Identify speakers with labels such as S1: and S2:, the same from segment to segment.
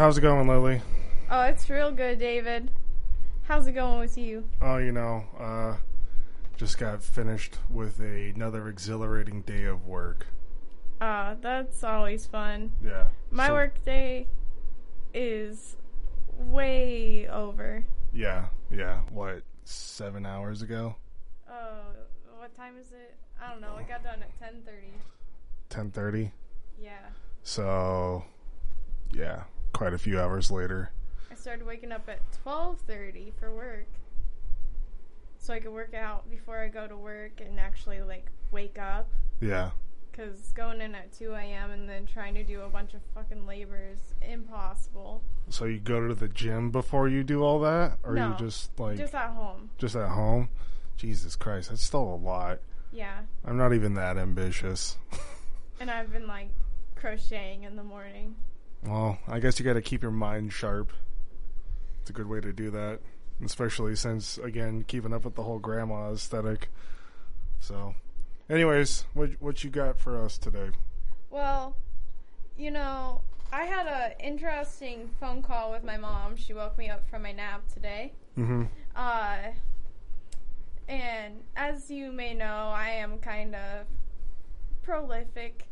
S1: How's it going, Lily?
S2: Oh, it's real good, David. How's it going with you?
S1: Oh, you know, uh, just got finished with a, another exhilarating day of work.
S2: Uh, that's always fun.
S1: Yeah.
S2: My
S1: So-
S2: work day is way over.
S1: Yeah, yeah. What, seven hours ago?
S2: Oh, what time is it? I don't know. I got done at 10:30.
S1: Ten thirty.
S2: Yeah.
S1: So, yeah, quite a few hours later.
S2: I started waking up at 12:30 for work. So I could work out before I go to work and actually like wake up
S1: Yeah.
S2: cuz going in at 2 a.m. and then trying to do a bunch of fucking labor is impossible.
S1: So you go to the gym before you do all that, or
S2: No,
S1: you just like
S2: Just at home.
S1: just at home? Jesus Christ, that's still a lot.
S2: Yeah.
S1: I'm not even that ambitious.
S2: And I've been like crocheting in the morning.
S1: Well, I guess you got to keep your mind sharp. It's a good way to do that, especially since again keeping up with the whole grandma aesthetic. So, anyways, what what you got for us today?
S2: Well, you know, I had a interesting phone call with my mom. She woke me up from my nap today.
S1: Mm-hmm.
S2: Uh, and as you may know, I am kind of prolific.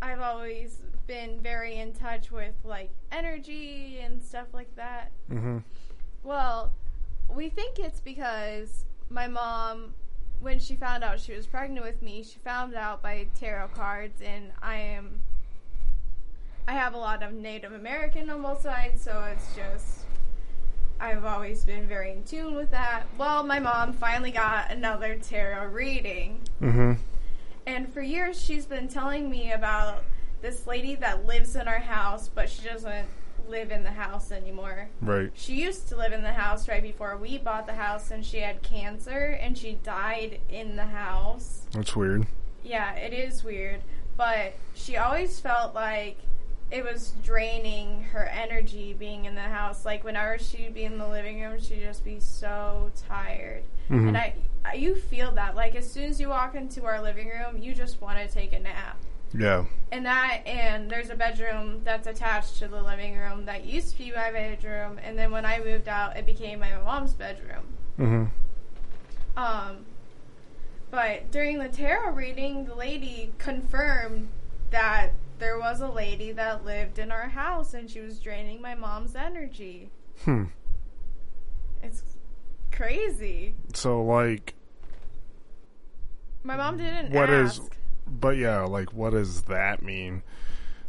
S2: I've always been very in touch with like energy and stuff like that.
S1: Mm-hmm.
S2: Well, we think it's because my mom, when she found out she was pregnant with me, she found out by tarot cards, and I am. I have a lot of Native American on both sides, so it's just. I've always been very in tune with that. Well, my mom finally got another tarot reading.
S1: Mm-hmm.
S2: And for years, she's been telling me about this lady that lives in our house, but she doesn't live in the house anymore.
S1: Right.
S2: She used to live in the house right before we bought the house, and she had cancer, and she died in the house.
S1: That's weird.
S2: Yeah, it is weird, but she always felt like it was draining her energy being in the house. Like whenever she'd be in the living room, she'd just be so tired.
S1: Mhm.
S2: And I, I, you feel that. Like as soon as you walk into our living room, you just want to take a nap.
S1: Yeah.
S2: And that, and there's a bedroom that's attached to the living room that used to be my bedroom, and then when I moved out, it became my mom's bedroom.
S1: Mm-hmm.
S2: Um, but during the tarot reading, the lady confirmed that there was a lady that lived in our house, and she was draining my mom's energy.
S1: Hmm.
S2: It's crazy.
S1: So like,
S2: My mom didn't
S1: What is-
S2: ask.
S1: But yeah, like, what does that mean?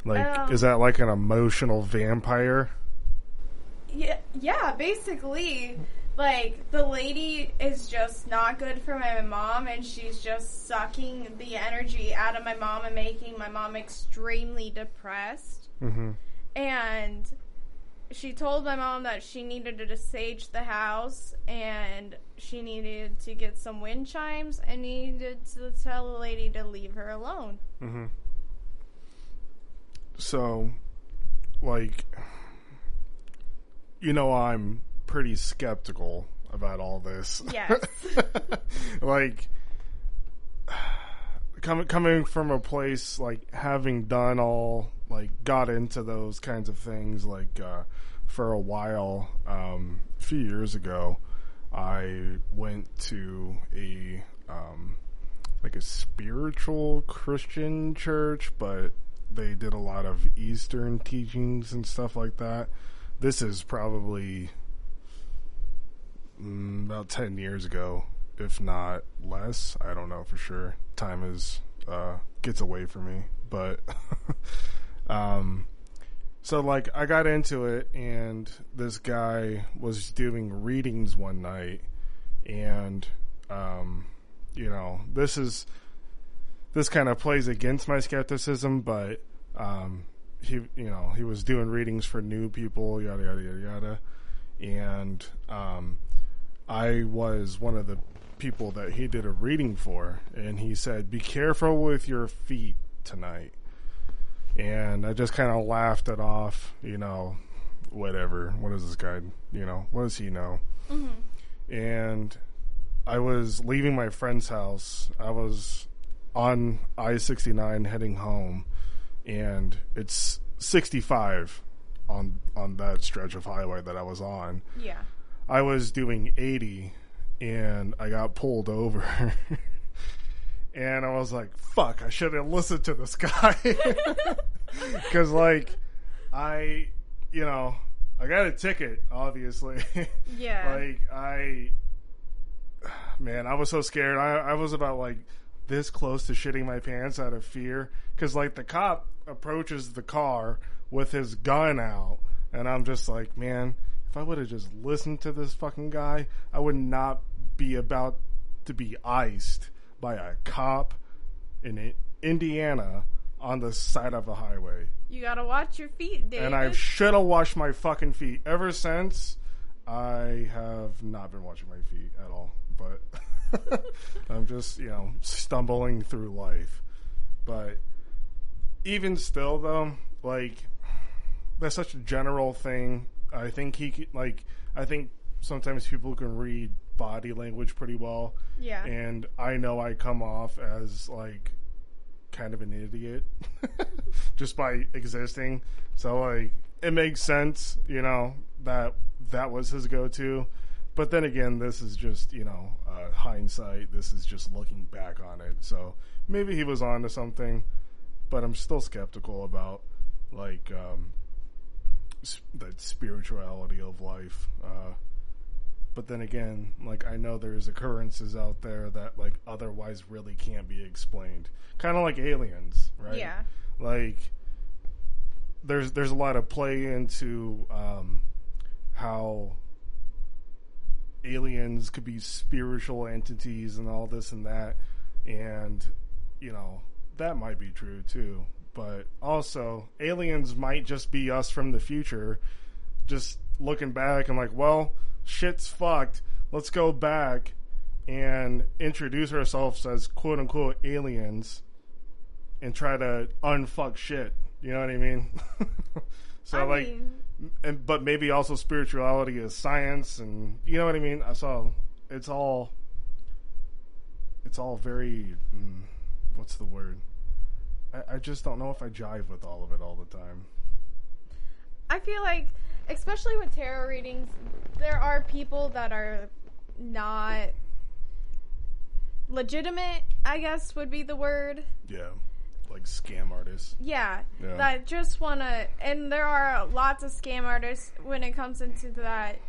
S1: Like,
S2: Um,
S1: is that like an emotional vampire?
S2: Yeah, yeah, basically, like the lady is just not good for my mom, and she's just sucking the energy out of my mom and making my mom extremely depressed.
S1: Mm-hmm.
S2: And she told my mom that she needed to sage the house, and she needed to get some wind chimes, and needed to tell the lady to leave her alone.
S1: Mm-hmm. So, like, you know, I'm pretty skeptical about all this.
S2: Yes.
S1: like, coming coming from a place like having done all like got into those kinds of things like uh, for a while um, a few years ago i went to a um, like a spiritual christian church but they did a lot of eastern teachings and stuff like that. This is probably mm, about 10 years ago if not less. I don't know for sure. Time is uh gets away from me but um so like i got into it and this guy was doing readings one night and um you know this is this kind of plays against my skepticism but um he you know he was doing readings for new people yada yada yada yada and um I was one of the people that he did a reading for, and he said, "Be careful with your feet tonight." And I just kind of laughed it off, you know, whatever. What does this guy? You know, what does he know?
S2: Mm-hmm.
S1: And I was leaving my friend's house. I was on I sixty nine heading home, and it's 65 on on that stretch of highway that I was on.
S2: Yeah.
S1: I was doing 80 and I got pulled over. and I was like, fuck, I should have listened to this guy. Cuz like I, you know, I got a ticket obviously.
S2: Yeah.
S1: like I man, I was so scared. I I was about like this close to shitting my pants out of fear cuz like the cop approaches the car with his gun out and I'm just like, man, if I would have just listened to this fucking guy, I would not be about to be iced by a cop in Indiana on the side of a highway.
S2: you gotta watch your feet, David.
S1: And I should have washed my fucking feet. Ever since, I have not been washing my feet at all. But I'm just, you know, stumbling through life. But even still, though, like, that's such a general thing. I think he, like, I think sometimes people can read body language pretty well.
S2: yeah.
S1: And I know I come off as, like, kind of an idiot just by existing. So like it makes sense, you know, that that was his go-to. But then again, this is just, you know, uh, hindsight. This is just looking back on it. So maybe he was on to something, but I'm still skeptical about like um, the spirituality of life. Uh, but then again, like I know there's occurrences out there that like otherwise really can't be explained. Kind of like aliens, right?
S2: Yeah.
S1: Like there's there's a lot of play into um, how aliens could be spiritual entities and all this and that, and you know that might be true too. But also, aliens might just be us from the future, just looking back and like, well, shit's fucked. Let's go back and introduce ourselves as quote unquote aliens and try to unfuck shit. You know what I mean? so
S2: I
S1: like,
S2: mean,
S1: and but maybe also spirituality is science, and you know what I mean. I saw it's all it's all very mm, what's the word? I, I just don't know if I jive with all of it all the time.
S2: I feel like, especially with tarot readings, there are people that are not legitimate, I guess would be the word.
S1: Yeah, like scam artists.
S2: Yeah,
S1: Yeah.
S2: that just want to, and there are lots of scam artists when it comes into that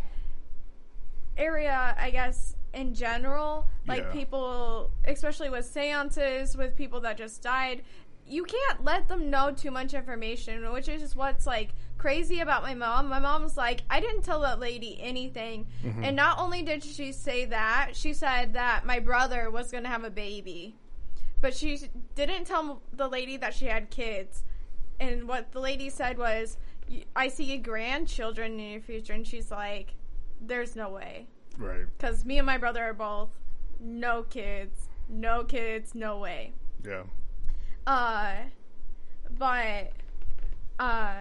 S2: area, I guess, in general. Like
S1: Yeah.
S2: people, especially with seances, with people that just died, you can't let them know too much information, which is what's like crazy about my mom. My mom's like, I didn't tell that lady anything. Mm-hmm. And not only did she say that, she said that my brother was going to have a baby. But she didn't tell the lady that she had kids. And what the lady said was, I see grandchildren in your future. And she's like, there's no way.
S1: Right.
S2: Because me and my brother are both no kids, no kids, no way.
S1: Yeah.
S2: Uh, but, uh,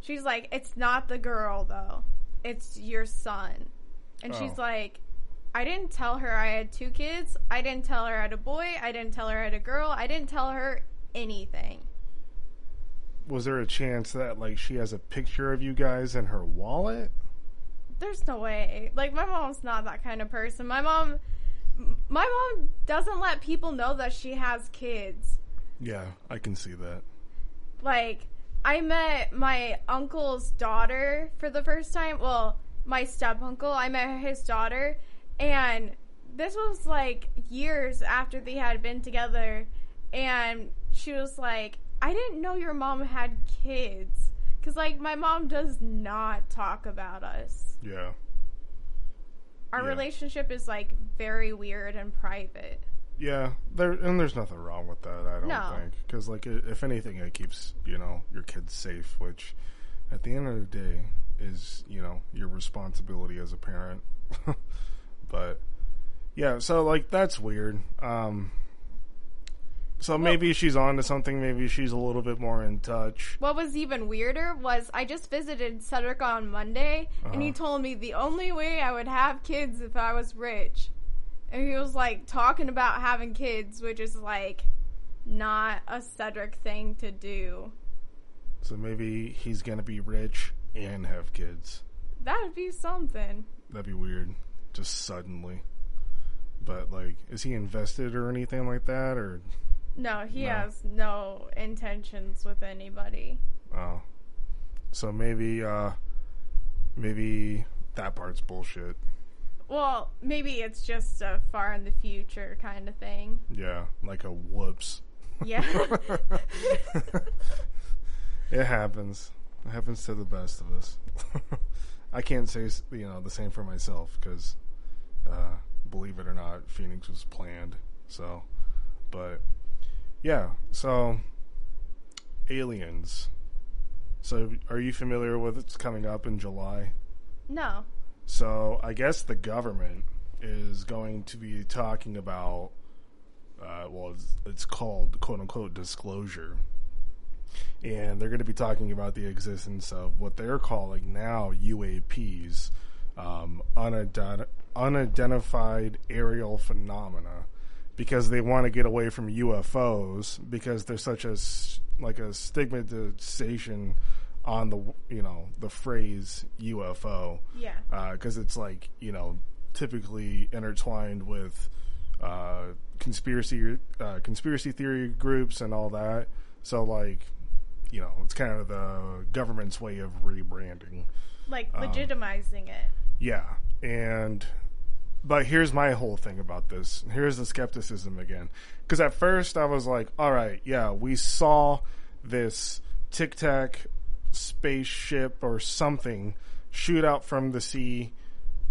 S2: she's like, it's not the girl though. It's your son. And she's
S1: Oh.
S2: like, I didn't tell her I had two kids. I didn't tell her I had a boy. I didn't tell her I had a girl. I didn't tell her anything.
S1: Was there a chance that like she has a picture of you guys in her wallet?
S2: There's no way. Like, my mom's not that kind of person. My mom, my mom doesn't let people know that she has kids.
S1: Yeah, I can see that.
S2: like I met my uncle's daughter for the first time. Well, my step uncle. I met his daughter, and this was like years after they had been together. And she was like, "I didn't know your mom had kids." Cause like my mom does not talk about us.
S1: Yeah.
S2: Our
S1: Yeah.
S2: relationship is like very weird and private.
S1: Yeah, there and there's nothing wrong with that. I don't
S2: No.
S1: think because like if anything, it keeps you know your kids safe, which at the end of the day is you know your responsibility as a parent. but yeah, so like that's weird. Um, so maybe she's on to something. Maybe she's a little bit more in touch.
S2: What was even weirder was I just visited Cedric on Monday, and he
S1: Uh-huh.
S2: told me the only way I would have kids if I was rich. And he was like talking about having kids, which is like not a Cedric thing to do.
S1: So maybe he's gonna be rich and have kids.
S2: That would be something.
S1: That'd be weird. Just suddenly. But like, is he invested or anything like that, or
S2: No, he
S1: No.
S2: has no intentions with anybody.
S1: oh? So maybe, uh, maybe that part's bullshit.
S2: Well, maybe it's just a far in the future kind of thing.
S1: Yeah, like a whoops.
S2: Yeah.
S1: It happens. It happens to the best of us. I can't say you know the same for myself because, uh, believe it or not, Phoenix was planned. So, but yeah. So, aliens. So, are you familiar with what's coming up in July?
S2: no.
S1: So, I guess the government is going to be talking about. Uh, well, it's, it's called "quote unquote" disclosure and they're going to be talking about the existence of what they're calling now UAPs, um, unident- unidentified aerial phenomena, because they want to get away from UFOs because there's such a like a stigmatization on the you know the phrase UFO
S2: Yeah.
S1: because it's like you know typically intertwined with uh, conspiracy uh, conspiracy theory groups and all that. So like you know it's kind of the government's way of rebranding.
S2: Like
S1: Um,
S2: legitimizing it.
S1: Yeah, and but here's my whole thing about this. Here's the skepticism again. Because at first I was like, all right, yeah, we saw this Tic Tac spaceship or something shoot out from the sea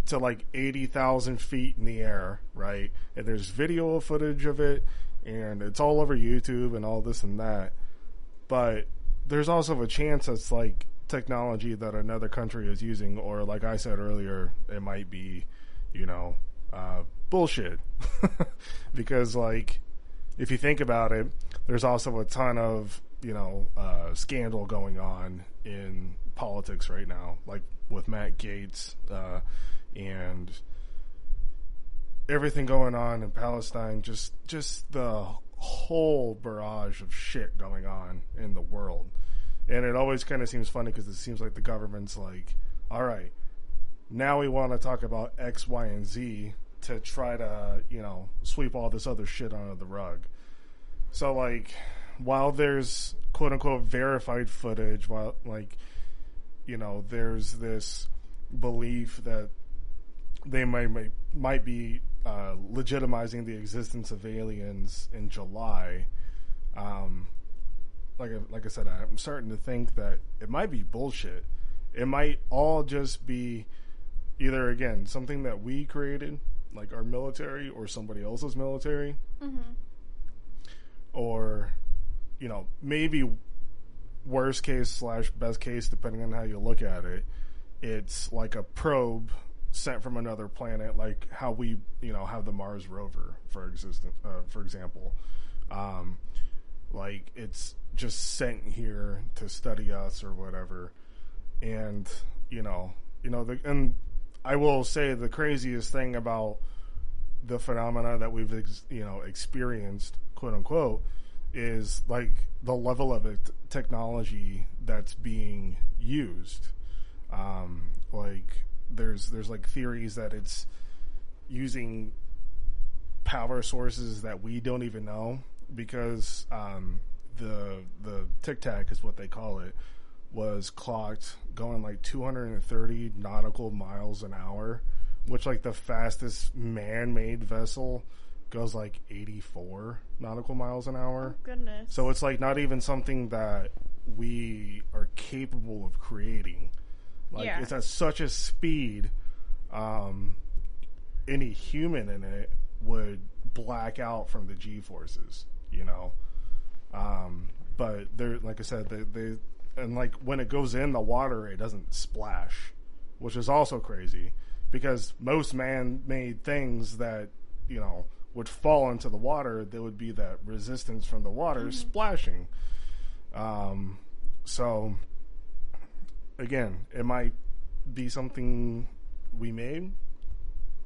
S1: to like 80,000 feet in the air, right? And there's video footage of it, and it's all over YouTube and all this and that. But there's also a chance it's like technology that another country is using, or like I said earlier, it might be, you know, uh, bullshit. because, like, if you think about it, there's also a ton of, you know, uh, scandal going on in politics right now, like with Matt Gaetz uh, and everything going on in Palestine, just just the whole barrage of shit going on in the world. And it always kind of seems funny because it seems like the government's like, all right, now we want to talk about X, Y, and Z to try to, you know, sweep all this other shit under the rug. So, like, while there's quote unquote verified footage, while, like, you know, there's this belief that they might might, might be uh, legitimizing the existence of aliens in July. Um, like like I said, I'm starting to think that it might be bullshit. It might all just be either again something that we created, like our military or somebody else's military,
S2: Mm-hmm.
S1: or you know maybe worst case slash best case depending on how you look at it. It's like a probe sent from another planet, like how we you know have the Mars rover for existence, uh, for example. Um, like it's just sent here to study us or whatever and you know you know the and i will say the craziest thing about the phenomena that we've ex, you know experienced quote unquote is like the level of it, technology that's being used. Um like there's there's like theories that it's using power sources that we don't even know because um, the the Tic Tac is what they call it was clocked going like 230 nautical miles an hour, which like the fastest man-made vessel goes like 84 nautical miles an hour.
S2: Goodness.
S1: So it's like not even something that we are capable of creating. Like
S2: Yeah.
S1: it's at such a speed, um, any human in it would black out from the G forces, you know. Um, but they're like I said, they, they and like when it goes in the water, it doesn't splash, which is also crazy because most man-made things that you know would fall into the water, there would be that resistance from the water splashing. Um, so again, it might be something we made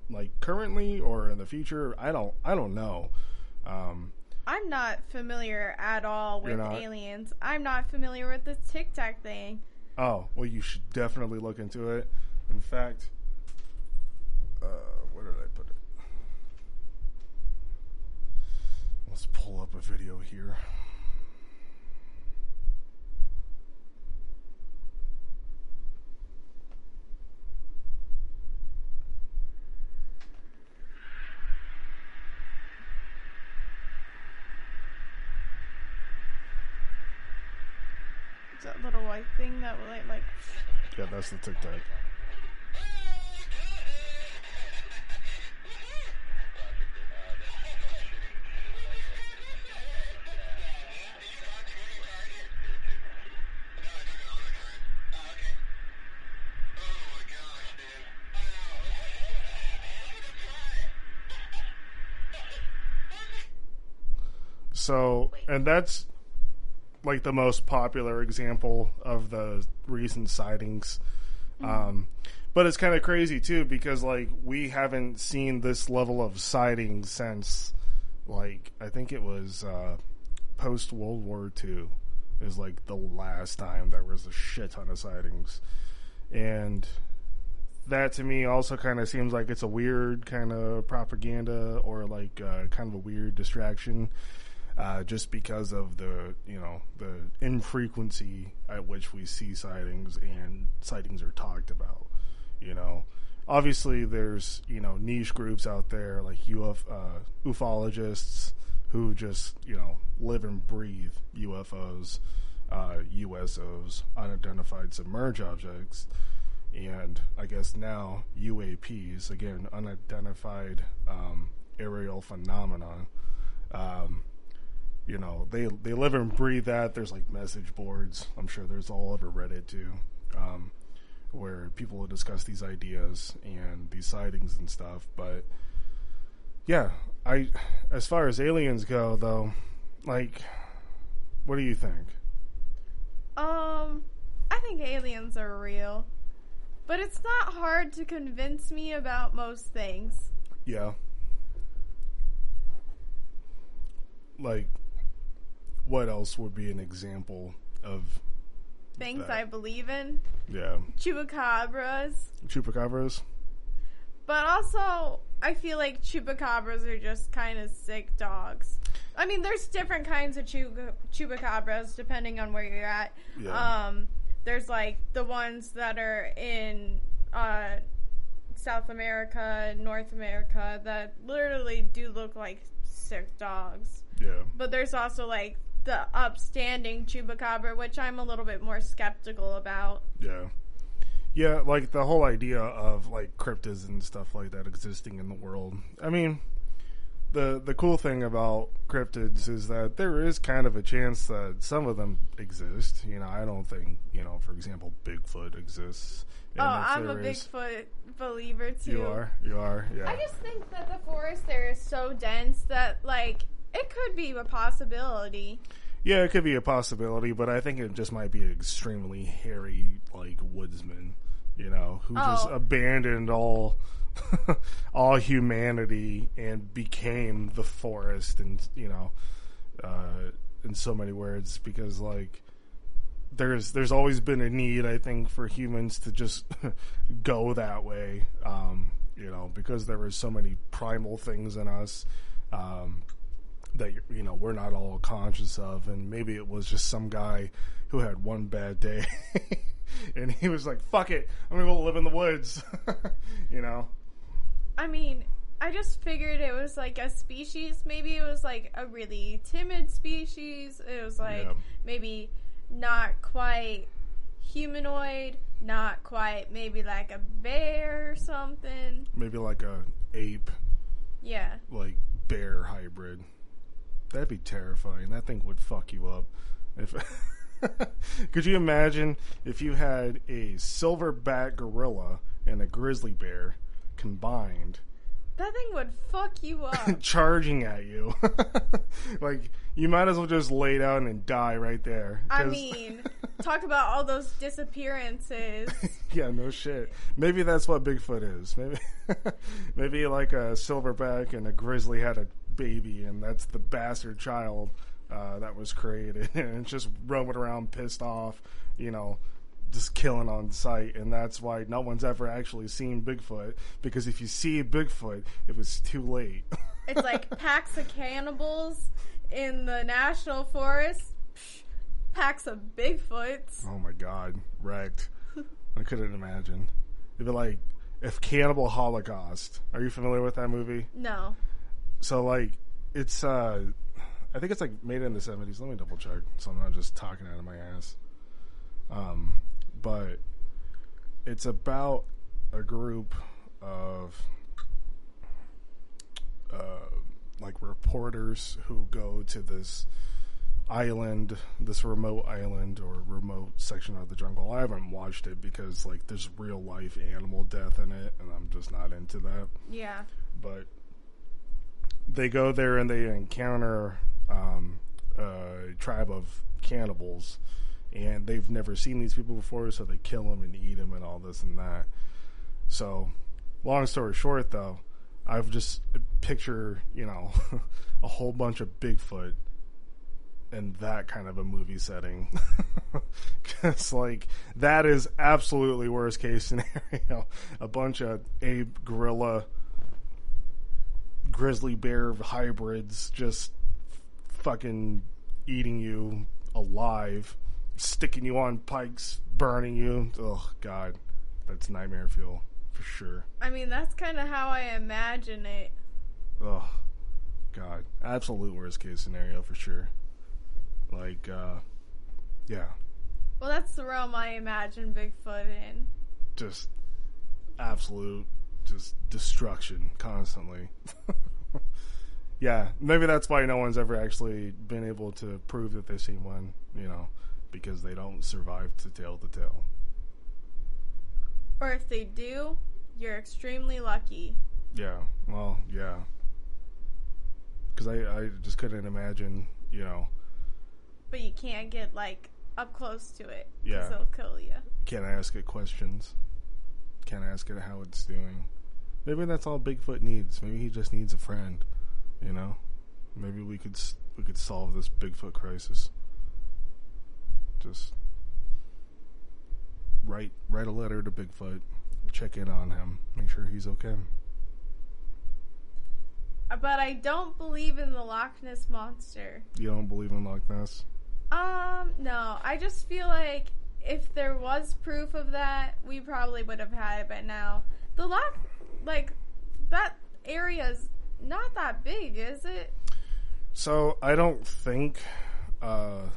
S1: like currently or in the future. I don't I don't know. Um,
S2: I'm not familiar at all with aliens. I'm not familiar with the Tic Tac thing.
S1: Oh, well, you should definitely look into it. In fact, uh, where did I put it? Let's pull up a video here.
S2: It's that little white thing that like, like
S1: Yeah, that's the Tic Tac. So, and that's like the most popular example of the recent sightings. Um, but it's kind of crazy too because like we haven't seen this level of sightings since like I think it was uh, post World War II is like the last time there was a shit ton of sightings, and that to me also kind of seems like it's a weird kind of propaganda or like uh, kind of a weird distraction uh, just because of the you know the infrequency at which we see sightings and sightings are talked about. You know, obviously there's you know niche groups out there like UF, uh, ufologists who just you know live and breathe UFOs, uh, USOs, unidentified submerged objects, and I guess now UAPs again unidentified um, aerial phenomena. Um, you know they they live and breathe that. There's like message boards. I'm sure there's all over reddit too um, where people will discuss these ideas and these sightings and stuff. But yeah i as far as aliens go though like what do you think?
S2: Um, I think aliens are real, but it's not hard to convince me about most things.
S1: yeah. Like what else would be an example of
S2: Things
S1: That-
S2: I believe in,
S1: yeah
S2: chupacabras,
S1: chupacabras
S2: but also I feel like chupacabras are just kind of sick dogs. I mean, there's different kinds of chu- chupacabras depending on where you're at.
S1: Yeah.
S2: Um, there's like the ones that are in uh, South America, North America that literally do look like sick dogs.
S1: yeah
S2: But there's also like the upstanding chupacabra, which I'm a little bit more skeptical about.
S1: Yeah. Yeah, like the whole idea of like cryptids and stuff like that existing in the world. I mean, the the cool thing about cryptids is that there is kind of a chance that some of them exist. You know, I don't think, you know, for example, Bigfoot exists. And
S2: oh, I'm a
S1: there is-
S2: Bigfoot believer too.
S1: You are. You are. Yeah.
S2: I just think that the forest there is so dense that like it could be a possibility.
S1: Yeah, it could be a possibility, but I think it just might be an extremely hairy, like woodsman, you know, who just
S2: Oh.
S1: abandoned all, all humanity and became the forest, and you know, uh, in so many words, because like there's there's always been a need, I think, for humans to just go that way, um, you know, because there were so many primal things in us. Um, that you know we're not all conscious of and maybe it was just some guy who had one bad day and he was like fuck it i'm gonna go live in the woods you know
S2: I mean, I just figured it was like a species. Maybe it was like a really timid species. It was like
S1: Yeah.
S2: maybe not quite humanoid, not quite maybe like a bear or something.
S1: maybe like a ape
S2: Yeah.
S1: like bear hybrid that'd be terrifying that thing would fuck you up if could you imagine if you had a silverback gorilla and a grizzly bear combined
S2: That thing would fuck you up.
S1: charging at you. like you might as well just lay down and die right there.
S2: I mean, talk about all those disappearances.
S1: yeah, no shit. Maybe that's what Bigfoot is. Maybe, maybe like a silverback and a grizzly had a baby, and that's the bastard child uh, that was created, and just roaming around pissed off, you know, just killing on sight, and that's why no one's ever actually seen Bigfoot because if you see Bigfoot, it was too late.
S2: It's like packs of cannibals in the national forest, psh, packs of Bigfoots.
S1: oh my god, wrecked. I couldn't imagine. It'd be like if Cannibal Holocaust. Are you familiar with that movie?
S2: No.
S1: So like it's uh I think it's like made in the seventies. Let me double check so I'm not just talking out of my ass. Um but it's about a group of uh like reporters who go to this island, this remote island or remote section of the jungle. I haven't watched it because like there's real life animal death in it and I'm just not into that
S2: Yeah.
S1: but they go there and they encounter um, a tribe of cannibals, and they've never seen these people before, so they kill them and eat them and all this and that. So, long story short, though, I've just picture you know a whole bunch of Bigfoot in that kind of a movie setting, because like that is absolutely worst case scenario. A bunch of ape, gorilla, grizzly bear hybrids just fucking eating you alive, sticking you on pikes, burning you. Oh god, that's nightmare fuel for sure.
S2: I mean, that's kind of how I imagine it.
S1: Oh god, absolute worst case scenario for sure. Like, uh, yeah,
S2: Well, that's the realm I imagine Bigfoot in.
S1: just absolute just destruction constantly. yeah, maybe that's why no one's ever actually been able to prove that they've seen one, you know, because they don't survive to tell the tale.
S2: Or if they do, you're extremely lucky.
S1: Yeah, well, yeah. Because I, I just couldn't imagine, you know,
S2: But you can't get, like, up close to it.
S1: Yeah.
S2: Because it'll kill you.
S1: can't ask it questions. Can't ask it how it's doing. Maybe that's all Bigfoot needs. Maybe he just needs a friend. You know, maybe we could we could solve this Bigfoot crisis. Just write write a letter to Bigfoot, check in on him, make sure he's okay.
S2: But I don't believe in the Loch Ness Monster.
S1: You don't believe in Loch Ness?
S2: Um, no. I just feel like if there was proof of that, we probably would have had it by now. The Loch, like, that area's not that big, is it?
S1: So I don't think uh,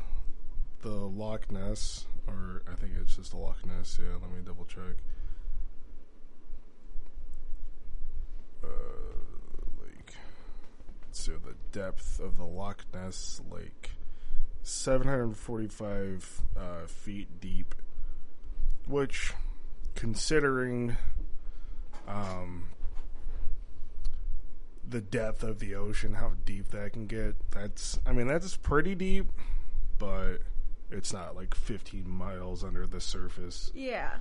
S1: the Loch Ness, or I think it's just the Loch Ness. Yeah, let me double check. Uh, lake. So the depth of the Loch Ness Lake, seven hundred forty-five uh, feet deep, which, considering um, the depth of the ocean, how deep that can get. That's, I mean, that's pretty deep, but it's not like 15 miles under the surface.
S2: Yeah.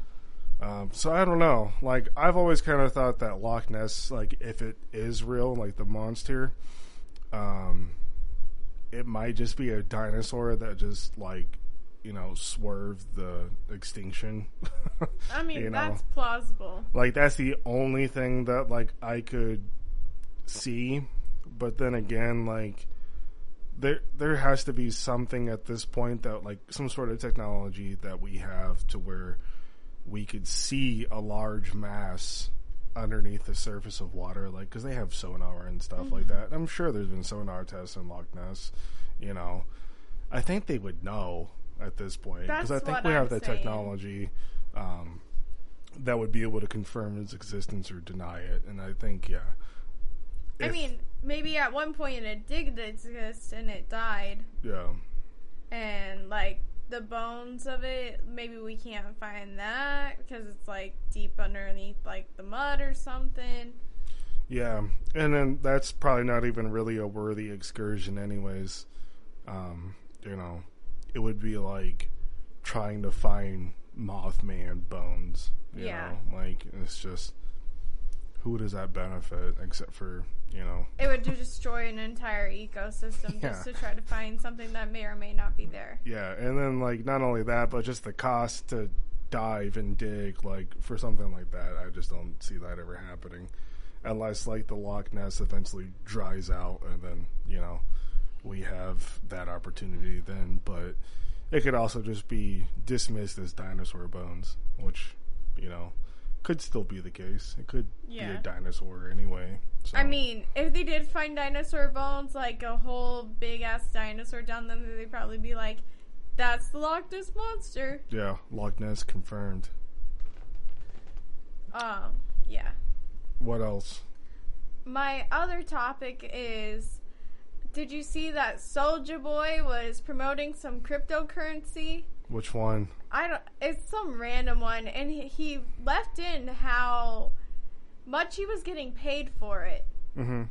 S1: Um, so I don't know. Like, I've always kind of thought that Loch Ness, like, if it is real, like the monster, um, it might just be a dinosaur that just, like, you know, swerved the extinction.
S2: I mean,
S1: You know.
S2: that's plausible.
S1: like that's the only thing that like I could see but then again like there there has to be something at this point that like some sort of technology that we have to where we could see a large mass underneath the surface of water like because they have sonar and stuff like that i'm sure there's been sonar tests in loch ness you know i think they would know at this point because i think we have
S2: I'm
S1: the
S2: saying.
S1: technology um, that would be able to confirm its existence or deny it. And I think, yeah.
S2: I mean, maybe at one point it did exist and it died,
S1: yeah,
S2: and like the bones of it, maybe we can't find that because it's like deep underneath like the mud or something.
S1: yeah, and then that's probably not even really a worthy excursion, anyways. Um, you know, it would be like trying to find Mothman bones. You
S2: Yeah.
S1: know? like it's just who does that benefit except for you know?
S2: It would destroy an entire ecosystem
S1: Yeah.
S2: just to try to find something that may or may not be there.
S1: Yeah, and then like not only that, but just the cost to dive and dig like for something like that. I just don't see that ever happening, unless like the Loch Ness eventually dries out, and then you know we have that opportunity then. But it could also just be dismissed as dinosaur bones, which you know could still be the case. It could be a dinosaur anyway. So.
S2: I mean, if they did find dinosaur bones, like a whole big ass dinosaur down there, they'd probably be like, "That's the Loch Ness monster."
S1: yeah, Loch Ness confirmed.
S2: Um, yeah.
S1: What else?
S2: My other topic is did you see that Soulja Boy was promoting some cryptocurrency?
S1: Which one?
S2: I don't it's some random one and he, he left in how much he was getting paid for it.
S1: Mm-hmm.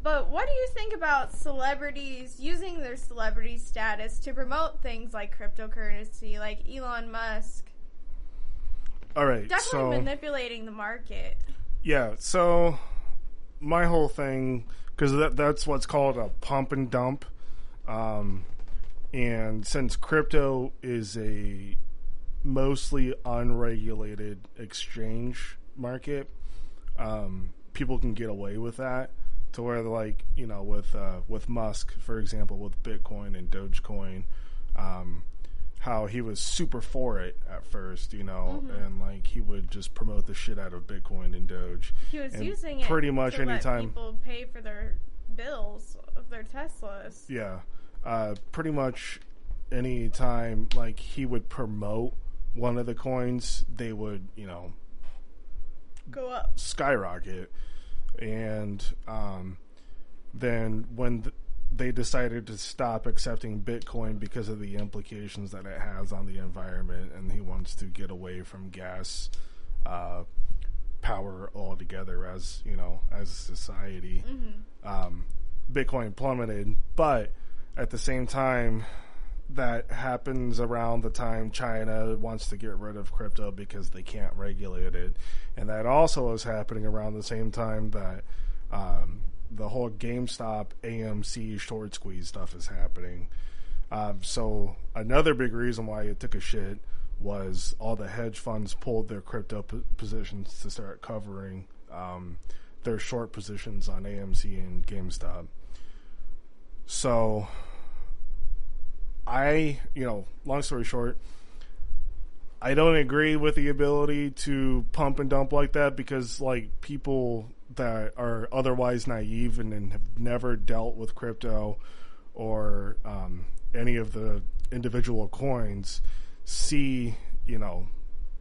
S2: But what do you think about celebrities using their celebrity status to promote things like cryptocurrency, like Elon Musk?
S1: All right,
S2: Definitely
S1: so
S2: manipulating the market.
S1: yeah, so my whole thing because that that's what's called a pump and dump, um, and since crypto is a mostly unregulated exchange market, um, people can get away with that. To where, like you know, with uh, with Musk, for example, with Bitcoin and Dogecoin, um, how he was super for it at first, you know,
S2: Mm-hmm.
S1: and like he would just promote the shit out of Bitcoin and Doge.
S2: He was
S1: And
S2: using it
S1: pretty much
S2: to
S1: anytime-
S2: people pay for their bills of their Teslas.
S1: Yeah, uh, pretty much any time like he would promote one of the coins, they would you know
S2: Go up.
S1: skyrocket. And um, then when th- they decided to stop accepting Bitcoin because of the implications that it has on the environment, and he wants to get away from gas uh, power altogether as you know as a society, um, Bitcoin plummeted. But at the same time, that happens around the time China wants to get rid of crypto because they can't regulate it, and that also is happening around the same time that um, the whole GameStop AMC short squeeze stuff is happening. Um, so another big reason why it took a shit was all the hedge funds pulled their crypto p- positions to start covering um, their short positions on AMC and GameStop. So I, you know, long story short, I don't agree with the ability to pump and dump like that because, like, people that are otherwise naive and, and have never dealt with crypto or um, any of the individual coins see, you know,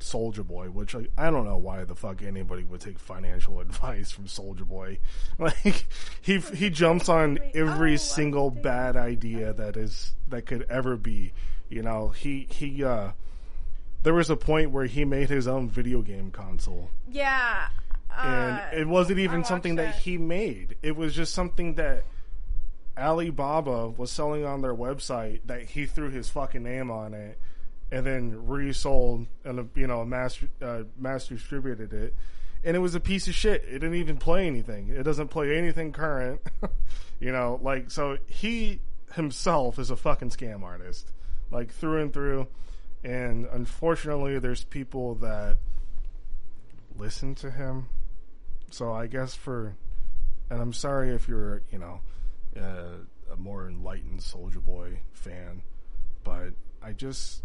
S1: Soulja Boy, which I, I don't know why the fuck anybody would take financial advice from Soulja Boy. Like he he jumps on every
S2: Oh,
S1: single bad idea that is that could ever be. You know, he he uh there was a point where he made his own video game console
S2: Yeah.
S1: and
S2: uh,
S1: it wasn't even something that.
S2: that.
S1: he made. It was just something that Alibaba was selling on their website that he threw his fucking name on it, and then resold and you know mass uh, mass distributed it, and it was a piece of shit. It didn't even play anything. It doesn't play anything current, you know. Like so, he himself is a fucking scam artist, like through and through. And unfortunately, there's people that listen to him. So I guess for, and I'm sorry if you're, you know, uh, a more enlightened Soulja Boy fan, but I just,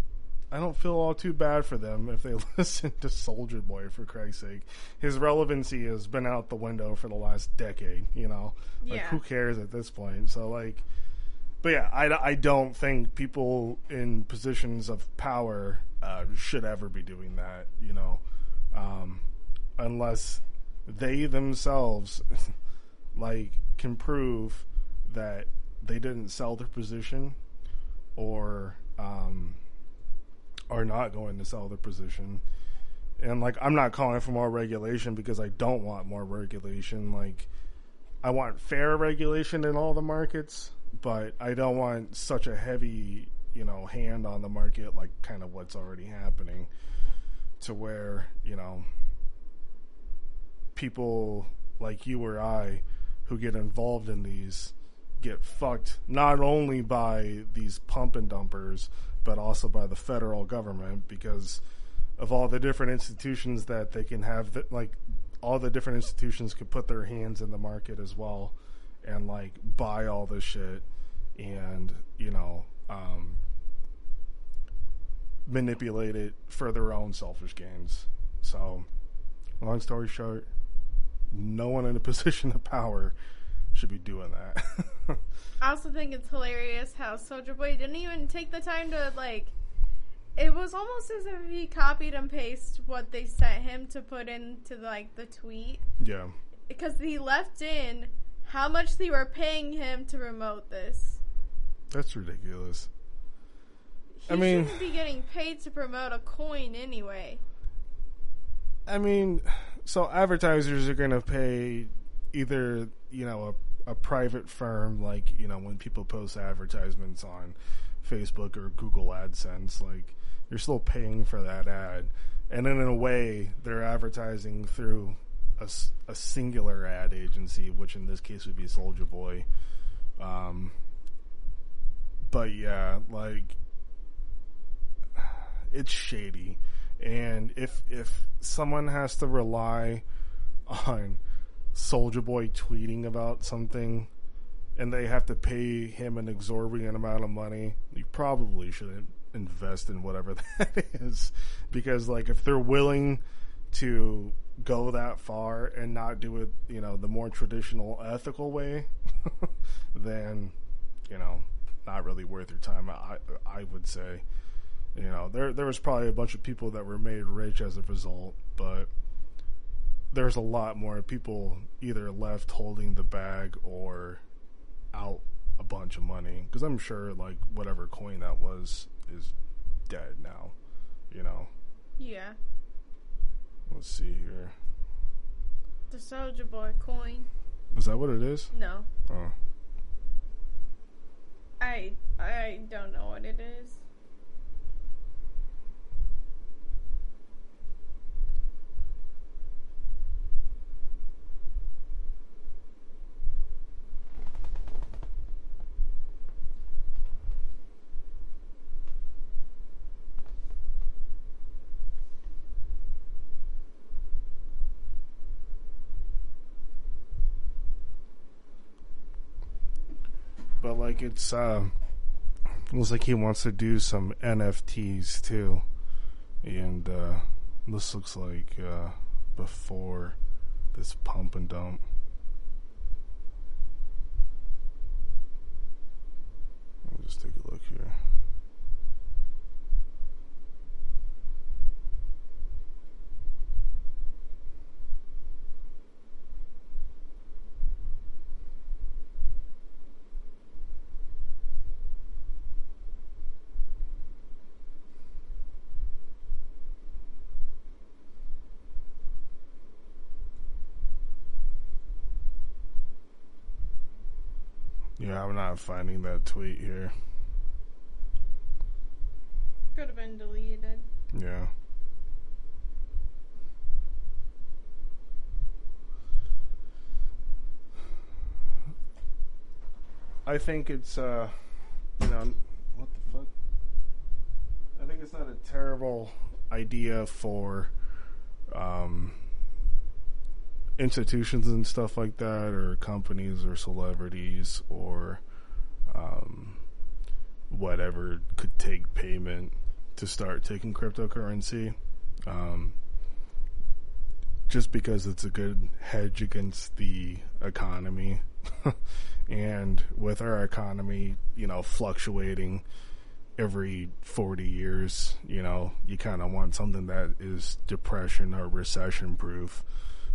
S1: I don't feel all too bad for them if they listen to Soulja Boy for Christ's sake. His relevancy has been out the window for the last decade, you know? Like,
S2: Yeah.
S1: who cares at this point? So, like, but yeah, I, I don't think people in positions of power uh, should ever be doing that, you know, um, unless they themselves like can prove that they didn't sell their position or um, are not going to sell their position. And like, I'm not calling for more regulation because I don't want more regulation. Like, I want fair regulation in all the markets, but I don't want such a heavy, you know, hand on the market like kind of what's already happening to where, you know, people like you or I who get involved in these get fucked not only by these pump and dumpers but also by the federal government because of all the different institutions that they can have that like all the different institutions could put their hands in the market as well and like buy all this shit and you know um, manipulate it for their own selfish gains. So long story short no one in a position of power should be doing that
S2: I also think it's hilarious how Soulja Boy didn't even take the time to like. It was almost as if he copied and pasted what they sent him to put into like the tweet
S1: yeah
S2: because he left in how much they were paying him to promote this.
S1: that's ridiculous
S2: He
S1: I mean-
S2: shouldn't be getting paid to promote a coin anyway.
S1: I mean, so advertisers are going to pay either, you know, a, a private firm, like, you know, when people post advertisements on Facebook or Google AdSense, like, you're still paying for that ad. And then in a way, they're advertising through a singular ad agency, which in this case would be Soulja Boy. Um, but yeah, like, it's shady and if if someone has to rely on Soulja Boy tweeting about something and they have to pay him an exorbitant amount of money, you probably shouldn't invest in whatever that is because like if they're willing to go that far and not do it, you know, the more traditional ethical way, then you know, not really worth your time. I I would say. You know, there there was probably a bunch of people that were made rich as a result, but there's a lot more people either left holding the bag or out a bunch of money because I'm sure like whatever coin that was is dead now. You know,
S2: Yeah,
S1: let's see here.
S2: the Soulja Boy coin.
S1: Is that what it is?
S2: No,
S1: Oh,
S2: I I don't know what it is.
S1: but like it's uh, looks like he wants to do some NFTs too, and uh, this looks like uh, before this pump and dump. Let me just take a look here. Yeah, I'm not finding that tweet here.
S2: Could have been deleted.
S1: Yeah. I think it's uh you know what the fuck? I think it's not a terrible idea for um institutions and stuff like that or companies or celebrities or um whatever could take payment to start taking cryptocurrency. Um, just because it's a good hedge against the economy. and with our economy, you know, fluctuating every 40 years, you know, you kind of want something that is depression or recession proof.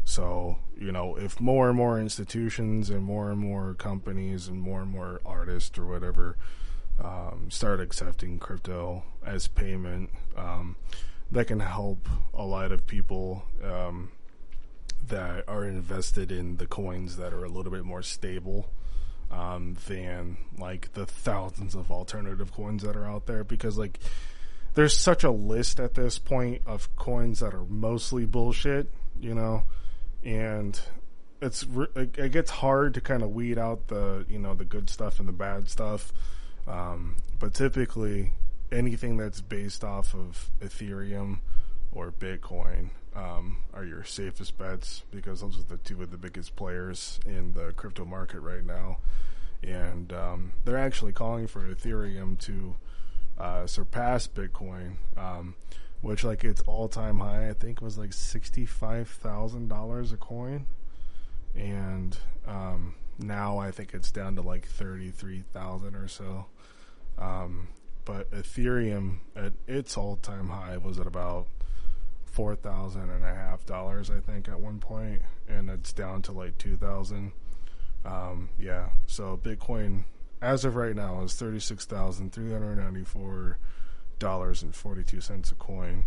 S1: So, you know, if more and more institutions and more and more companies and more and more artists or whatever um, start accepting crypto as payment, um, that can help a lot of people um, that are invested in the coins that are a little bit more stable um, than like the thousands of alternative coins that are out there. Because like there's such a list at this point of coins that are mostly bullshit, you know, and it's it gets hard to kind of weed out the you know the good stuff and the bad stuff. Um, but typically, anything that's based off of Ethereum or Bitcoin um, are your safest bets because those are the two of the biggest players in the crypto market right now. And um, they're actually calling for Ethereum to uh, surpass Bitcoin, um, which like its all time high I think was like sixty five thousand dollars a coin, and um, now I think it's down to like thirty three thousand or so. Um, but Ethereum at its all time high was at about four thousand and a half dollars, I think, at one point, and it's down to like two thousand. Um, yeah, so Bitcoin as of right now is thirty six thousand three hundred ninety four dollars and forty two cents a coin,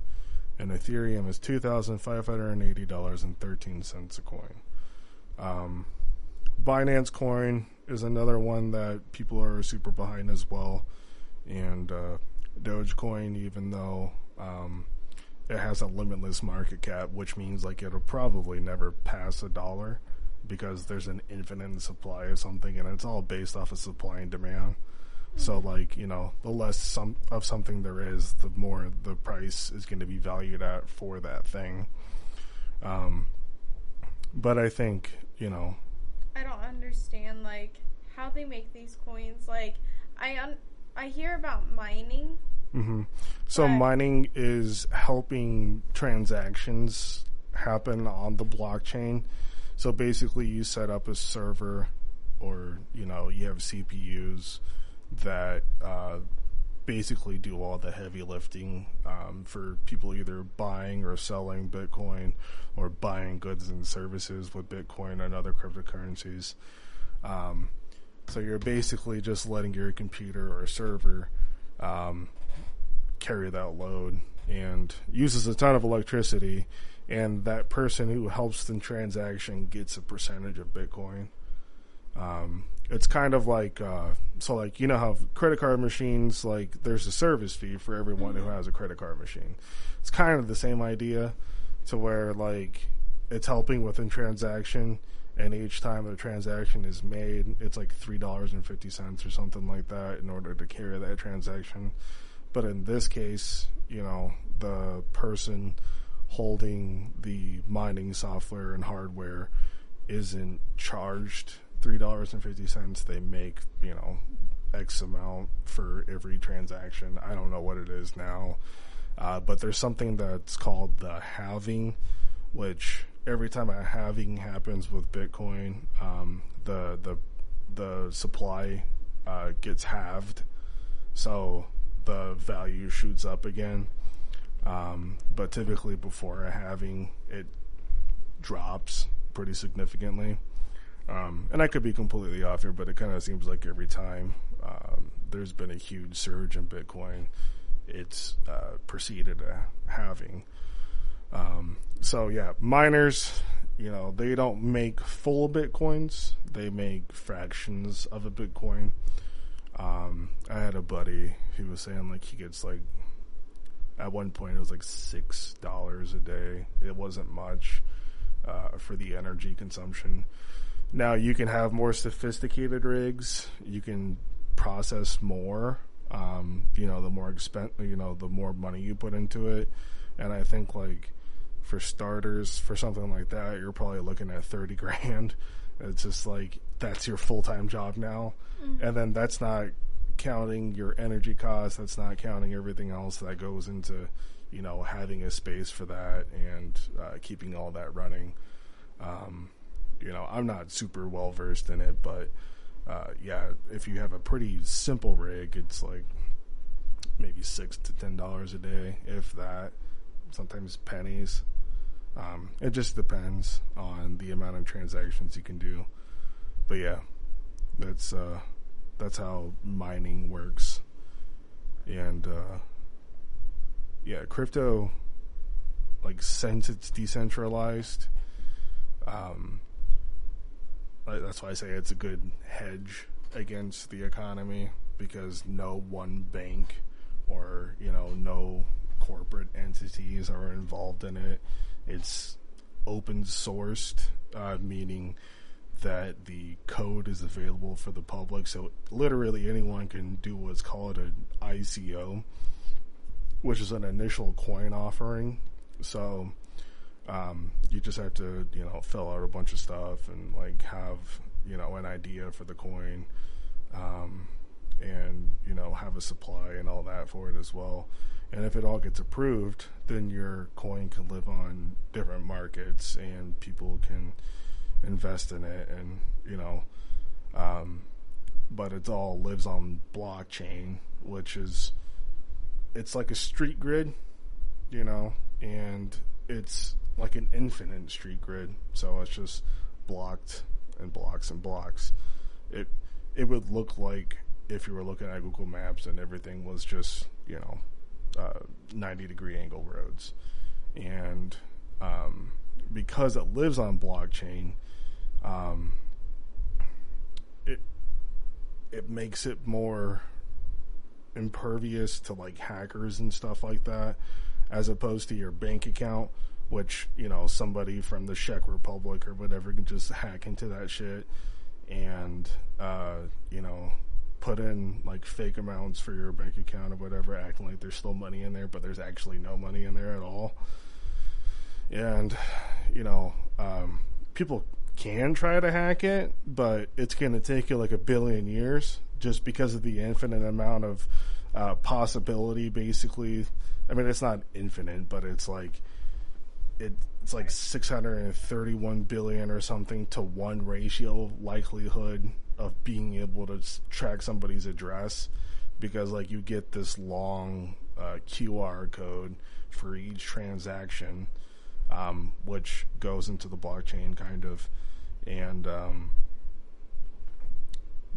S1: and Ethereum is two thousand five hundred and eighty dollars and thirteen cents a coin. Um, Binance Coin is another one that people are super behind as well, and uh, Dogecoin, even though um, it has a limitless market cap, which means like it'll probably never pass a dollar because there's an infinite supply of something, and it's all based off of supply and demand. So, like you know, the less some of something there is, the more the price is going to be valued at for that thing. Um, but I think you know,
S2: I don't understand like how they make these coins. Like, I un- I hear about mining.
S1: Mm-hmm. So mining is helping transactions happen on the blockchain so basically, you set up a server, or you know, you have CPUs that uh, basically do all the heavy lifting um, for people either buying or selling Bitcoin or buying goods and services with Bitcoin and other cryptocurrencies. Um, so you're basically just letting your computer or server um, carry that load and uses a ton of electricity and that person who helps the transaction gets a percentage of Bitcoin. Um, it's kind of like uh, so like you know how credit card machines like there's a service fee for everyone mm-hmm. who has a credit card machine. It's kind of the same idea to where like it's helping with a transaction and each time a transaction is made it's like three dollars and fifty cents or something like that in order to carry that transaction. But in this case, you know, the person holding the mining software and hardware isn't charged three dollars and fifty cents. They make you know X amount for every transaction. I don't know what it is now, uh, but there's something that's called the halving, which every time a halving happens with Bitcoin, um, the the the supply uh, gets halved, so the value shoots up again. Um, but typically before a halving, it drops pretty significantly. Um, and I could be completely off here, but it kind of seems like every time um, there's been a huge surge in Bitcoin, it's uh, preceded a halving. Um, so yeah, miners, you know, they don't make full Bitcoins; they make fractions of a Bitcoin. Um, I had a buddy who was saying like he gets like at one point, it was like six dollars a day. It wasn't much uh, for the energy consumption. Now you can have more sophisticated rigs. You can process more. Um, you know, the more expen- you know, the more money you put into it. And I think like for starters, for something like that, you're probably looking at thirty grand. It's just like that's your full time job now, mm-hmm. and then that's not counting your energy costs. That's not counting everything else that goes into, you know, having a space for that and uh, keeping all that running. Um, you know, I'm not super well versed in it, but uh, yeah, if you have a pretty simple rig, it's like maybe six to ten dollars a day, if that. Sometimes pennies. Um, it just depends on the amount of transactions you can do. But yeah, that's uh, that's how mining works. And uh, yeah, crypto, like since it's decentralized, um, that's why I say it's a good hedge against the economy because no one bank or you know no corporate entities are involved in it. It's open sourced, uh, meaning that the code is available for the public. So literally anyone can do what's called an ICO, which is an initial coin offering. So um, you just have to, you know, fill out a bunch of stuff and like have, you know, an idea for the coin. Um, and you know have a supply and all that for it as well. And if it all gets approved, then your coin can live on different markets and people can invest in it and you know um, but it all lives on blockchain which is it's like a street grid you know and it's like an infinite street grid so it's just blocked and blocks and blocks. It it would look like if you were looking at Google Maps and everything was just you know uh, 90 degree angle roads. And um, because it lives on blockchain um, it it makes it more impervious to like hackers and stuff like that as opposed to your bank account which you know somebody from the Czech Republic or whatever can just hack into that shit and uh, you know put in like fake amounts for your bank account or whatever, acting like there's still money in there, but there's actually no money in there at all. And you know, um, people can try to hack it, but it's going to take you like a billion years just because of the infinite amount of uh, possibility. Basically, I mean, it's not infinite, but it's like it's like 631 billion or something to one ratio likelihood of being able to track somebody's address because like you get this long uh, QR code for each transaction, um, which goes into the blockchain kind of, and um,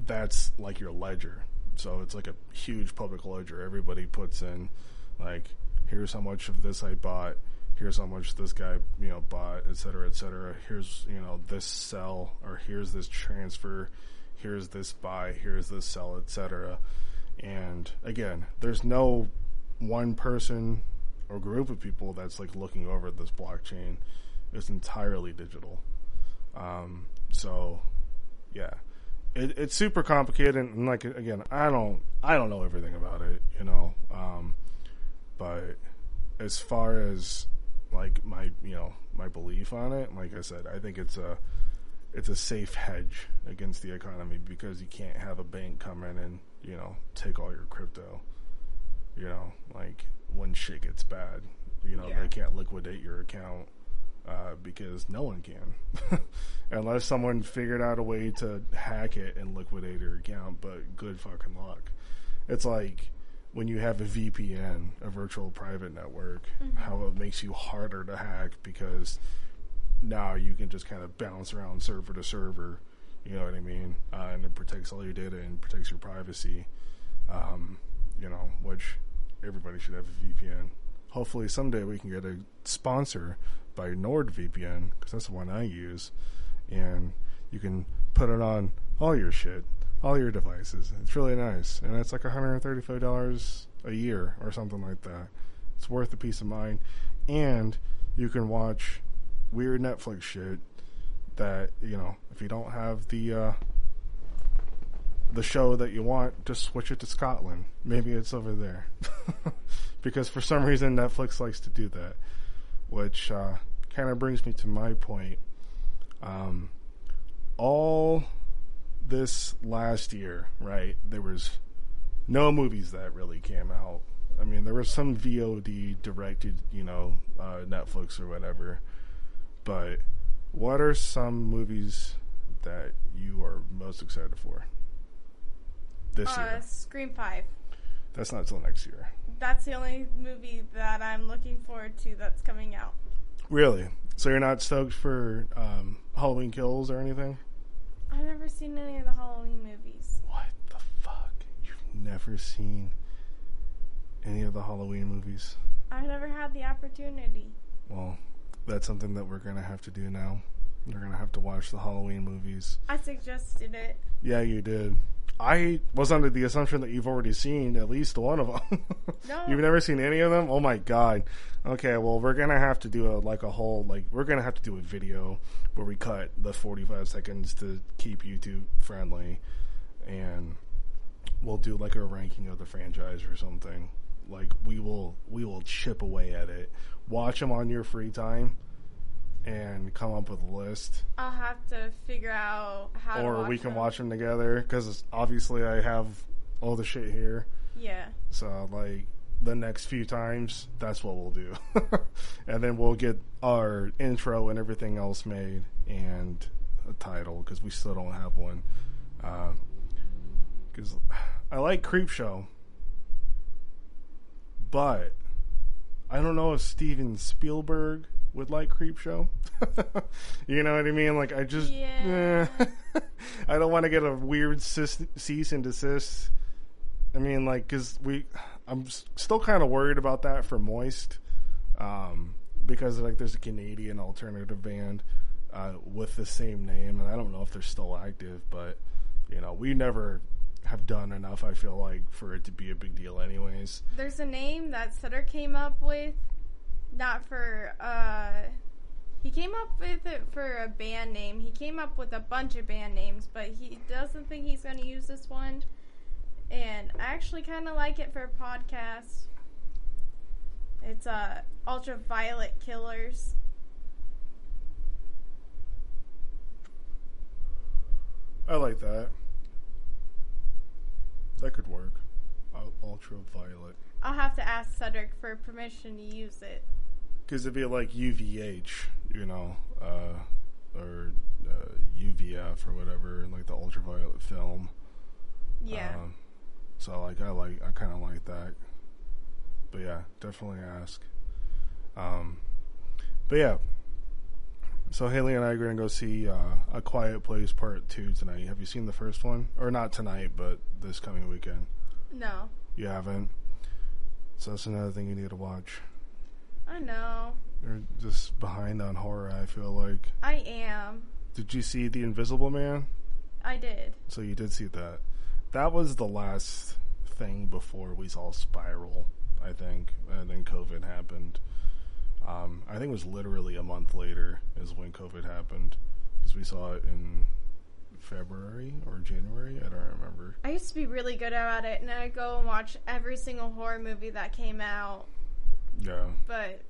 S1: that's like your ledger. So it's like a huge public ledger. Everybody puts in like, here's how much of this I bought. Here's how much this guy, you know, bought, et cetera, et cetera. Here's, you know, this sell, or here's this transfer here's this buy, here's this sell, etc. And again, there's no one person or group of people that's like looking over this blockchain. It's entirely digital. Um, so, yeah, it, it's super complicated. And like again, I don't I don't know everything about it, you know. Um, but as far as like my you know my belief on it, like I said, I think it's a it's a safe hedge against the economy because you can't have a bank come in and you know take all your crypto. You know, like when shit gets bad, you know yeah. they can't liquidate your account uh, because no one can, unless someone figured out a way to hack it and liquidate your account. But good fucking luck. It's like when you have a VPN, a virtual private network, mm-hmm. how it makes you harder to hack because now you can just kind of bounce around server to server. You know what I mean? Uh, and it protects all your data and protects your privacy. Um, you know, which everybody should have a VPN. Hopefully, someday we can get a sponsor by NordVPN because that's the one I use, and you can put it on all your shit, all your devices. It's really nice, and it's like $135 a year or something like that. It's worth the peace of mind, and you can watch weird Netflix shit that you know if you don't have the uh, the show that you want, just switch it to Scotland. Maybe it's over there, because for some reason Netflix likes to do that, which uh, kind of brings me to my point. Um, all this last year, right? There was no movies that really came out. I mean, there was some VOD directed, you know, uh, Netflix or whatever but what are some movies that you are most excited for this uh, year?
S2: Scream Five.
S1: That's not till next year.
S2: That's the only movie that I'm looking forward to that's coming out.
S1: Really? So you're not stoked for um, Halloween Kills or anything?
S2: I've never seen any of the Halloween movies.
S1: What the fuck? You've never seen any of the Halloween movies?
S2: I've never had the opportunity.
S1: Well, that's something that we're gonna have to do now. We're gonna have to watch the Halloween movies.
S2: I suggested it.
S1: Yeah, you did. I was under the assumption that you've already seen at least one of them. No. You've never seen any of them? Oh my god. Okay, well, we're gonna have to do a like a whole like we're gonna have to do a video where we cut the forty-five seconds to keep YouTube friendly, and we'll do like a ranking of the franchise or something. Like we will we will chip away at it. Watch them on your free time, and come up with a list,
S2: I'll have to figure out how. to
S1: or we can
S2: them.
S1: watch them together because obviously I have all the shit here.
S2: Yeah.
S1: So like the next few times, that's what we'll do, and then we'll get our intro and everything else made and a title because we still don't have one. Because I like Creepshow, but I don't know if Steven Spielberg would like Creepshow. You know what I mean? Like I just,
S2: Yeah.
S1: eh. I don't want to get a weird cease and desist. I mean, like, cause we, I'm still kind of worried about that for Moist, um, because like there's a Canadian alternative band uh, with the same name, and I don't know if they're still active, but you know, we never have done enough. I feel like for it to be a big deal, anyways.
S2: There's a name that Sutter came up with, not for. uh He came up with it for a band name. He came up with a bunch of band names, but he doesn't think he's going to use this one. And I actually kind of like it for a podcast. It's uh, Ultraviolet Killers.
S1: I like that. That could work. Ul- Ultraviolet.
S2: I'll have to ask Cedric for permission to use it.
S1: Because it'd be like UVH, you know, uh, or uh, UVF or whatever, like the ultraviolet film.
S2: Yeah.
S1: Um, so like I like I kind of like that. But yeah, definitely ask. Um, but yeah. So Haley and I are gonna go see uh, A Quiet Place Part Two tonight. Have you seen the first one? Or not tonight, but this coming weekend.
S2: no.
S1: You haven't. So that's another thing you need to watch.
S2: I know.
S1: You're just behind on horror. I feel like.
S2: I am.
S1: Did you see The Invisible Man?
S2: I did.
S1: So you did see that. That was the last thing before we saw Spiral, I think, and then COVID happened. Um, I think it was literally a month later is when COVID happened because we saw it in February or January. I don't remember.
S2: I used to be really good at it, and I'd go and watch every single horror movie that came out,
S1: Yeah,
S2: but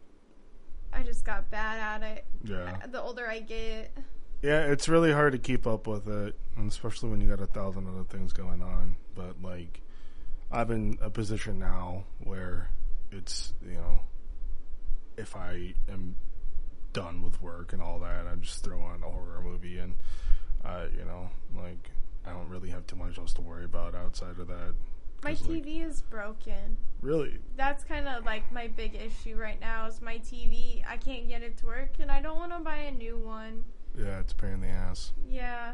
S2: I just got bad at it.
S1: yeah,
S2: The older I get,
S1: yeah. It's really hard to keep up with it, especially when you got a thousand other things going on. But like, I'm in a position now where it's you know, if I am done with work and all that, I just throw on a horror movie, and uh, you know, like I don't really have too much else to worry about outside of that.
S2: my
S1: 'Cause, like,
S2: TV is broken.
S1: really,
S2: That's kind of like my big issue right now is my TV. I can't get it to work, and I don't want to buy a new one.
S1: Yeah, it's a pain in the ass.
S2: Yeah,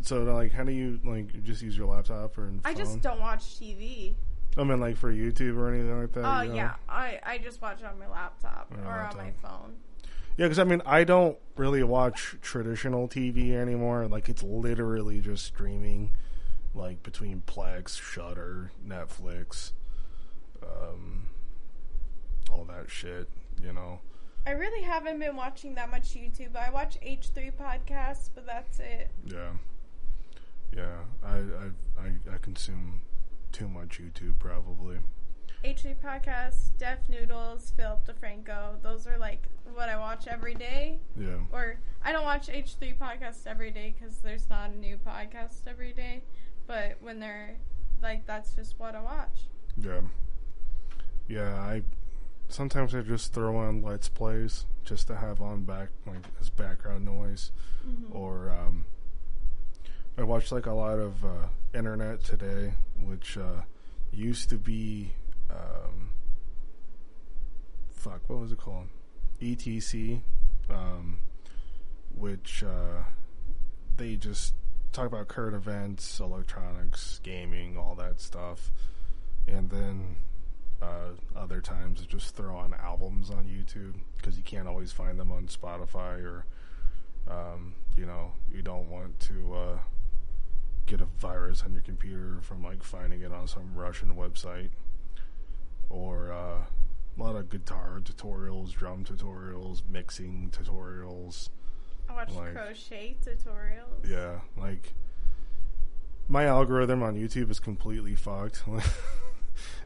S1: So like, how do you like just use your laptop or phone?
S2: I just don't watch TV.
S1: I mean, like for YouTube or anything like that.
S2: Oh
S1: you know?
S2: yeah, I I just watch it on my laptop
S1: On
S2: or on my phone.
S1: Yeah, because I mean, I don't really watch traditional TV anymore. Like, it's literally just streaming, like between Plex, Shudder, Netflix, um, all that shit. You know.
S2: I really haven't been watching that much YouTube. I watch H3 podcasts, but that's it.
S1: Yeah. Yeah. I I I, I consume too much YouTube probably.
S2: H3 podcasts, Def Noodles, Philip DeFranco. Those are like what I watch every day.
S1: Yeah.
S2: Or I don't watch H3 podcasts every day because there's not a new podcast every day. But when they're like, that's just what I watch.
S1: Yeah. Yeah, I sometimes I just throw on let's plays just to have on back like as background noise
S2: Mm-hmm.
S1: or um I watched like a lot of uh internet today which uh used to be um fuck what was it called ETC um which uh they just talk about current events, electronics, gaming, all that stuff. And then uh, other times just throw on albums on YouTube because you can't always find them on Spotify or, um, you know, you don't want to uh, get a virus on your computer from like finding it on some Russian website or, uh, a lot of guitar tutorials, drum tutorials, mixing tutorials.
S2: I watch
S1: Like-
S2: crochet tutorials.
S1: Yeah, like my algorithm on YouTube is completely fucked.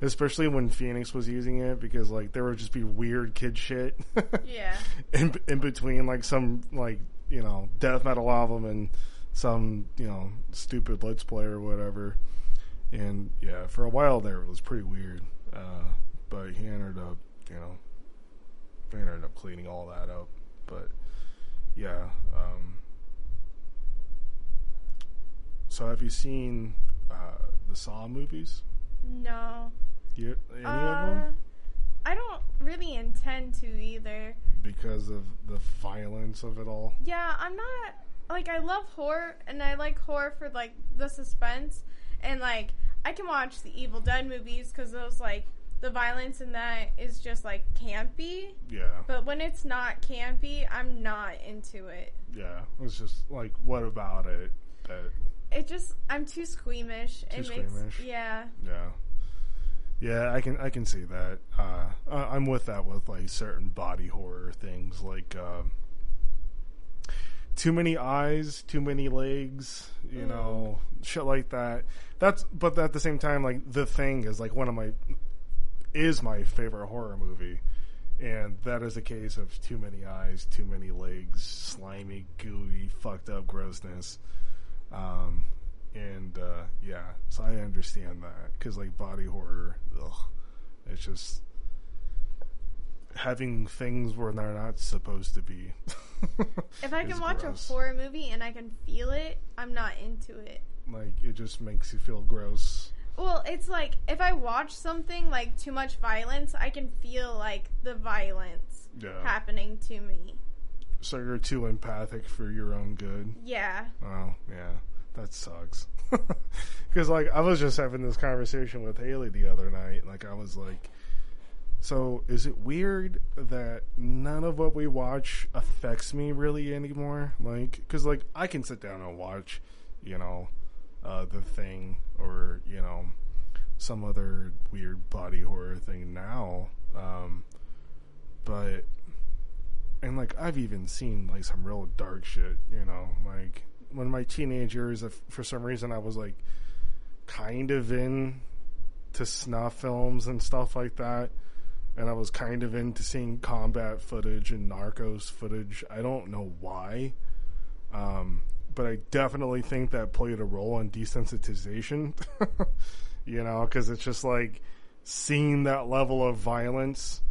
S1: Especially when Phoenix was using it because like there would just be weird kid shit
S2: Yeah.
S1: in in between like some like, you know, death metal album and some, you know, stupid let's play or whatever. And yeah, for a while there it was pretty weird. Uh but he ended up, you know, he ended up cleaning all that up. But yeah, um so have you seen uh, the Saw movies?
S2: No.
S1: You, any
S2: Uh,
S1: of them?
S2: I don't really intend to either.
S1: Because of the violence of it all.
S2: Yeah, I'm not like I love horror and I like horror for like the suspense and like I can watch the Evil Dead movies cuz those like the violence in that is just like campy,
S1: Yeah,
S2: but when it's not campy, I'm not into it.
S1: yeah. It's just like, what about it? That
S2: It just I'm too squeamish.
S1: Too
S2: it makes
S1: squeamish?
S2: yeah.
S1: yeah, yeah. I can I can see that. Uh, I- I'm with that with like certain body horror things, like um, too many eyes, too many legs. You
S2: Mm.
S1: know, shit like that. That's but at the same time, like the thing is like one of my is my favorite horror movie. And that is a case of too many eyes, too many legs, slimy, gooey, fucked up grossness. Um, and uh, yeah, so I understand that because like body horror, ugh, it's just having things where they're not supposed to be.
S2: If I can watch
S1: gross.
S2: a horror movie and I can feel it, I'm not into it.
S1: like it just makes you feel gross.
S2: Well, it's like if I watch something like too much violence, I can feel like the violence
S1: Yeah.
S2: happening to me.
S1: So you're too empathic for your own good.
S2: Yeah.
S1: Oh, yeah. That sucks. Because, like, I was just having this conversation with Haley the other night. Like, I was like, so is it weird that none of what we watch affects me really anymore? Like, because, like, I can sit down and watch, you know, uh, The Thing or, you know, some other weird body horror thing now. Um, but and like I've even seen like some real dark shit, you know, like when my teenage years, if for some reason I was like kind of in to snuff films and stuff like that, and I was kind of into seeing combat footage and Narcos footage. I don't know why, um, but I definitely think that played a role in desensitization. you know, because it's just like seeing that level of violence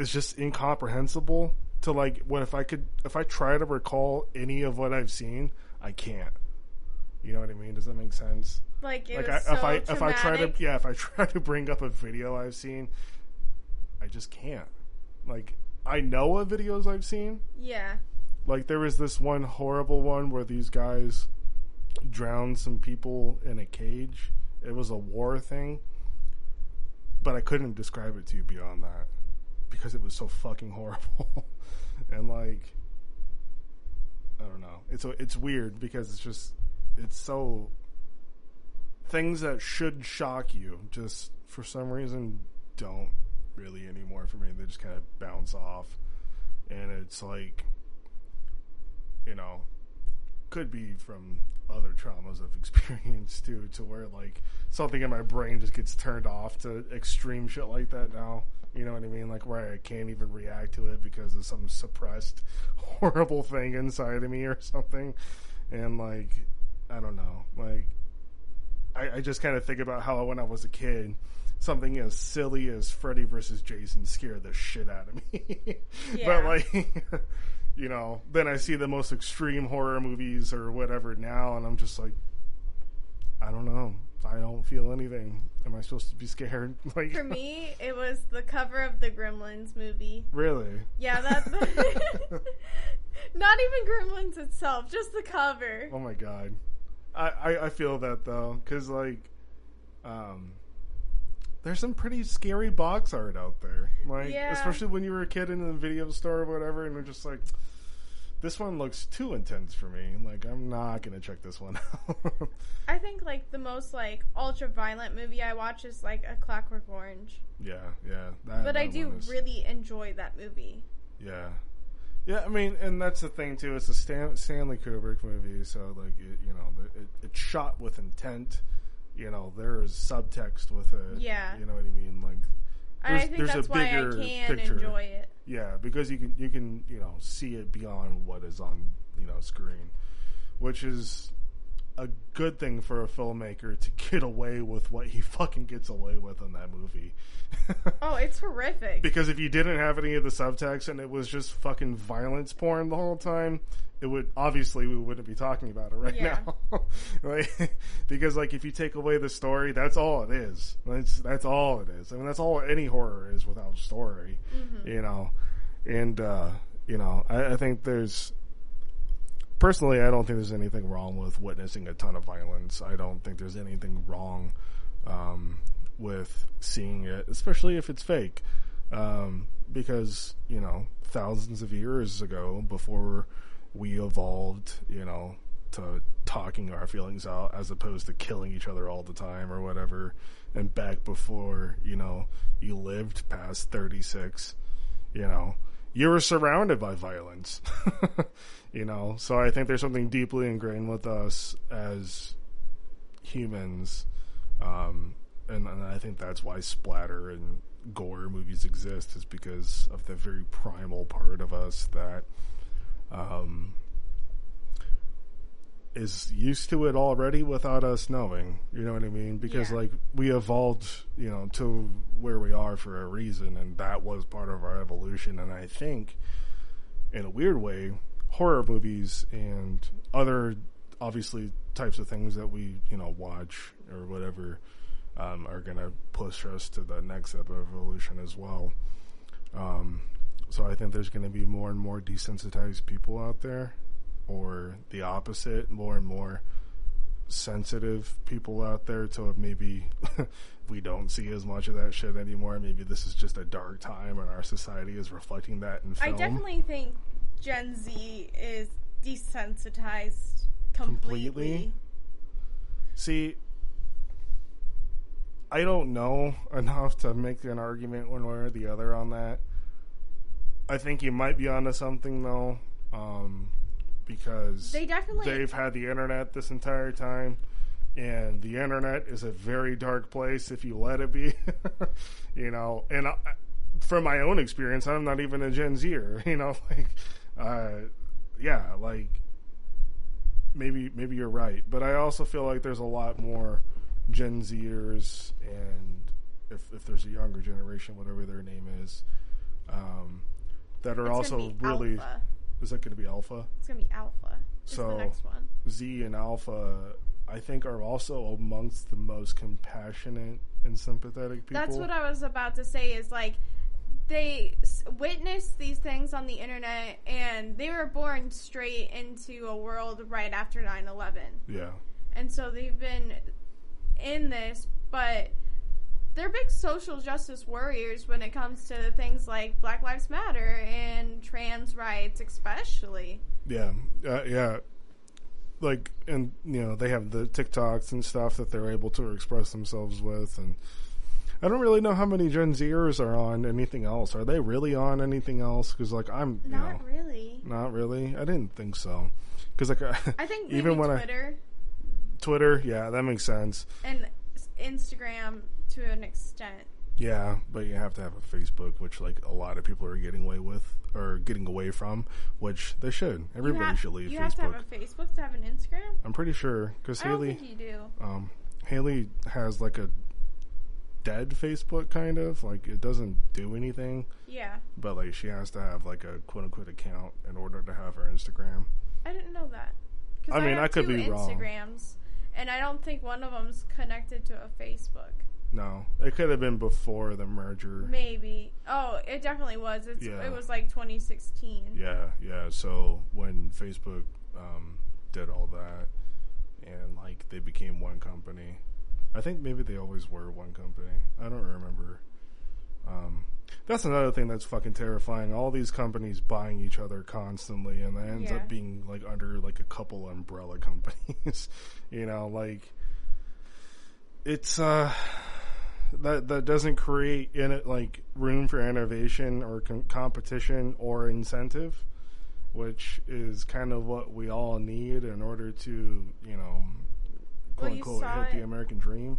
S1: is just incomprehensible to like what if I could if I try to recall any of what I've seen, I can't. You know what I mean? Does that make sense?
S2: Like
S1: like I,
S2: so
S1: if I if I try to yeah, if I try to bring up a video I've seen, I just can't. Like I know of videos I've seen.
S2: Yeah.
S1: Like there was this one horrible one where these guys drowned some people in a cage. It was a war thing. But I couldn't describe it to you beyond that because it was so fucking horrible. and like I don't know. It's it's weird because it's just it's so things that should shock you just for some reason don't really anymore for me. They just kind of bounce off. And it's like you know, could be from other traumas I've experienced too, to where like something in my brain just gets turned off to extreme shit like that now. You know what I mean? Like where I can't even react to it because of some suppressed horrible thing inside of me or something. And like, I don't know. Like, I, I just kind of think about how when I was a kid, something as silly as Freddy versus Jason scared the shit out of me.
S2: Yeah.
S1: but like, you know, then I see the most extreme horror movies or whatever now, and I'm just like, I don't know. I don't feel anything. Am I supposed to be scared? Like
S2: For me, it was the cover of the Gremlins movie.
S1: really?
S2: Yeah, that's not even Gremlins itself, just the cover.
S1: Oh my god, I I, I feel that though, because like, um, there's some pretty scary box art out there. Like,
S2: Yeah.
S1: especially when you were a kid in the video store or whatever, and they're just like, this one looks too intense for me. Like I'm not gonna check this one out.
S2: I think like the most like ultra violent movie I watch is like A Clockwork Orange.
S1: yeah, yeah. That,
S2: But I do
S1: is-
S2: really enjoy that movie.
S1: Yeah, yeah. I mean, and that's the thing too. It's a Stan- Stanley Kubrick movie, so like it, you know, the, it, it's shot with intent. You know, there is subtext with it.
S2: Yeah.
S1: you know what I mean. Like,
S2: And I
S1: There's-
S2: think
S1: there's a
S2: that's why I
S1: bigger
S2: can
S1: picture.
S2: enjoy it.
S1: yeah, because you can you can you know see it beyond what is on you know screen, which is a good thing for a filmmaker to get away with what he fucking gets away with in that movie.
S2: Oh, it's horrific.
S1: Because if you didn't have any of the subtext and it was just fucking violence porn the whole time, it would obviously we wouldn't be talking about it right
S2: Yeah.
S1: now. like, because like if you take away the story, that's all it is. That's that's all it is. I mean that's all any horror is without a story. You know, and uh, you know I, I think there's personally I don't think there's anything wrong with witnessing a ton of violence. I don't think there's anything wrong um, with seeing it, especially if it's fake. Um, because, you know, thousands of years ago, before we evolved, you know, to talking our feelings out as opposed to killing each other all the time or whatever, and back before, you know, you lived past 36, you know, you were surrounded by violence. you know, so I think there's something deeply ingrained with us as humans um, and, and I think that's why splatter and gore movies exist is because of the very primal part of us that um, is used to it already without us knowing. You know what I mean? Because
S2: Yeah.
S1: like we evolved, you know, to where we are for a reason, and that was part of our evolution. And I think, in a weird way, horror movies and other obviously types of things that we you know watch or whatever um, are gonna push us to the next step of evolution as well. Um, so I think there's going to be more and more desensitized people out there, or the opposite, more and more sensitive people out there to maybe we don't see as much of that shit anymore. Maybe this is just a dark time and our society is reflecting that in film.
S2: I definitely think Gen Z is desensitized completely.
S1: Completely? See, I don't know enough to make an argument one way or the other on that. I think you might be onto something though, um, because
S2: They definitely
S1: they've had the internet this entire time, and the internet is a very dark place if you let it be. you know, and I, from my own experience, I'm not even a Gen Zer. You know, like, uh, yeah, like maybe maybe you're right, but I also feel like there's a lot more Gen Zers, and if if there's a younger generation, whatever their name is, um, that are
S2: It's
S1: also really
S2: alpha.
S1: Is that going to be alpha?
S2: It's gonna be alpha.
S1: So-
S2: the next one.
S1: Z and Alpha, I think, are also amongst the most compassionate and sympathetic people.
S2: That's what I was about to say. Is like they s- witnessed these things on the internet, and they were born straight into a world right after 9-11.
S1: yeah,
S2: and so they've been in this, but they're big social justice warriors when it comes to things like Black Lives Matter and trans rights, especially.
S1: yeah, uh, yeah. Like, and you know, they have the TikToks and stuff that they're able to express themselves with, and I don't really know how many Gen Zers are on anything else. Are they really on anything else? Because like I'm, you
S2: Not
S1: know,
S2: really.
S1: not really. I didn't think so. Because like
S2: I think
S1: even when I
S2: Twitter
S1: Twitter, yeah, that makes sense.
S2: and Instagram to an extent.
S1: Yeah, but you have to have a Facebook, which like a lot of people are getting away with or getting away from, which they should. Everybody
S2: have,
S1: should leave
S2: You have to
S1: Facebook.
S2: have a Facebook to have an Instagram.
S1: I'm pretty sure because
S2: I
S1: Haley,
S2: think you do.
S1: um, Haley has like a dead Facebook kind of like it doesn't do anything,
S2: Yeah,
S1: but like she has to have like a quote unquote account in order to have her Instagram.
S2: I didn't know that.
S1: I mean,
S2: have
S1: I could be wrong.
S2: Instagrams, and I don't think one of them's connected to a Facebook.
S1: No, it could have been before the merger.
S2: Maybe. Oh, it definitely was. It's
S1: Yeah.
S2: it was like 2016.
S1: Yeah, yeah. So when Facebook um, did all that, and like they became one company, I think maybe they always were one company. I don't remember Um, that's another thing that's fucking terrifying. All these companies buying each other constantly, and it ends
S2: Yeah.
S1: up being like under like a couple umbrella companies. you know, like it's uh that that doesn't create in it like room for innovation or com- competition or incentive, which is kind of what we all need in order to you know quote
S2: Well,
S1: unquote hit the. American dream.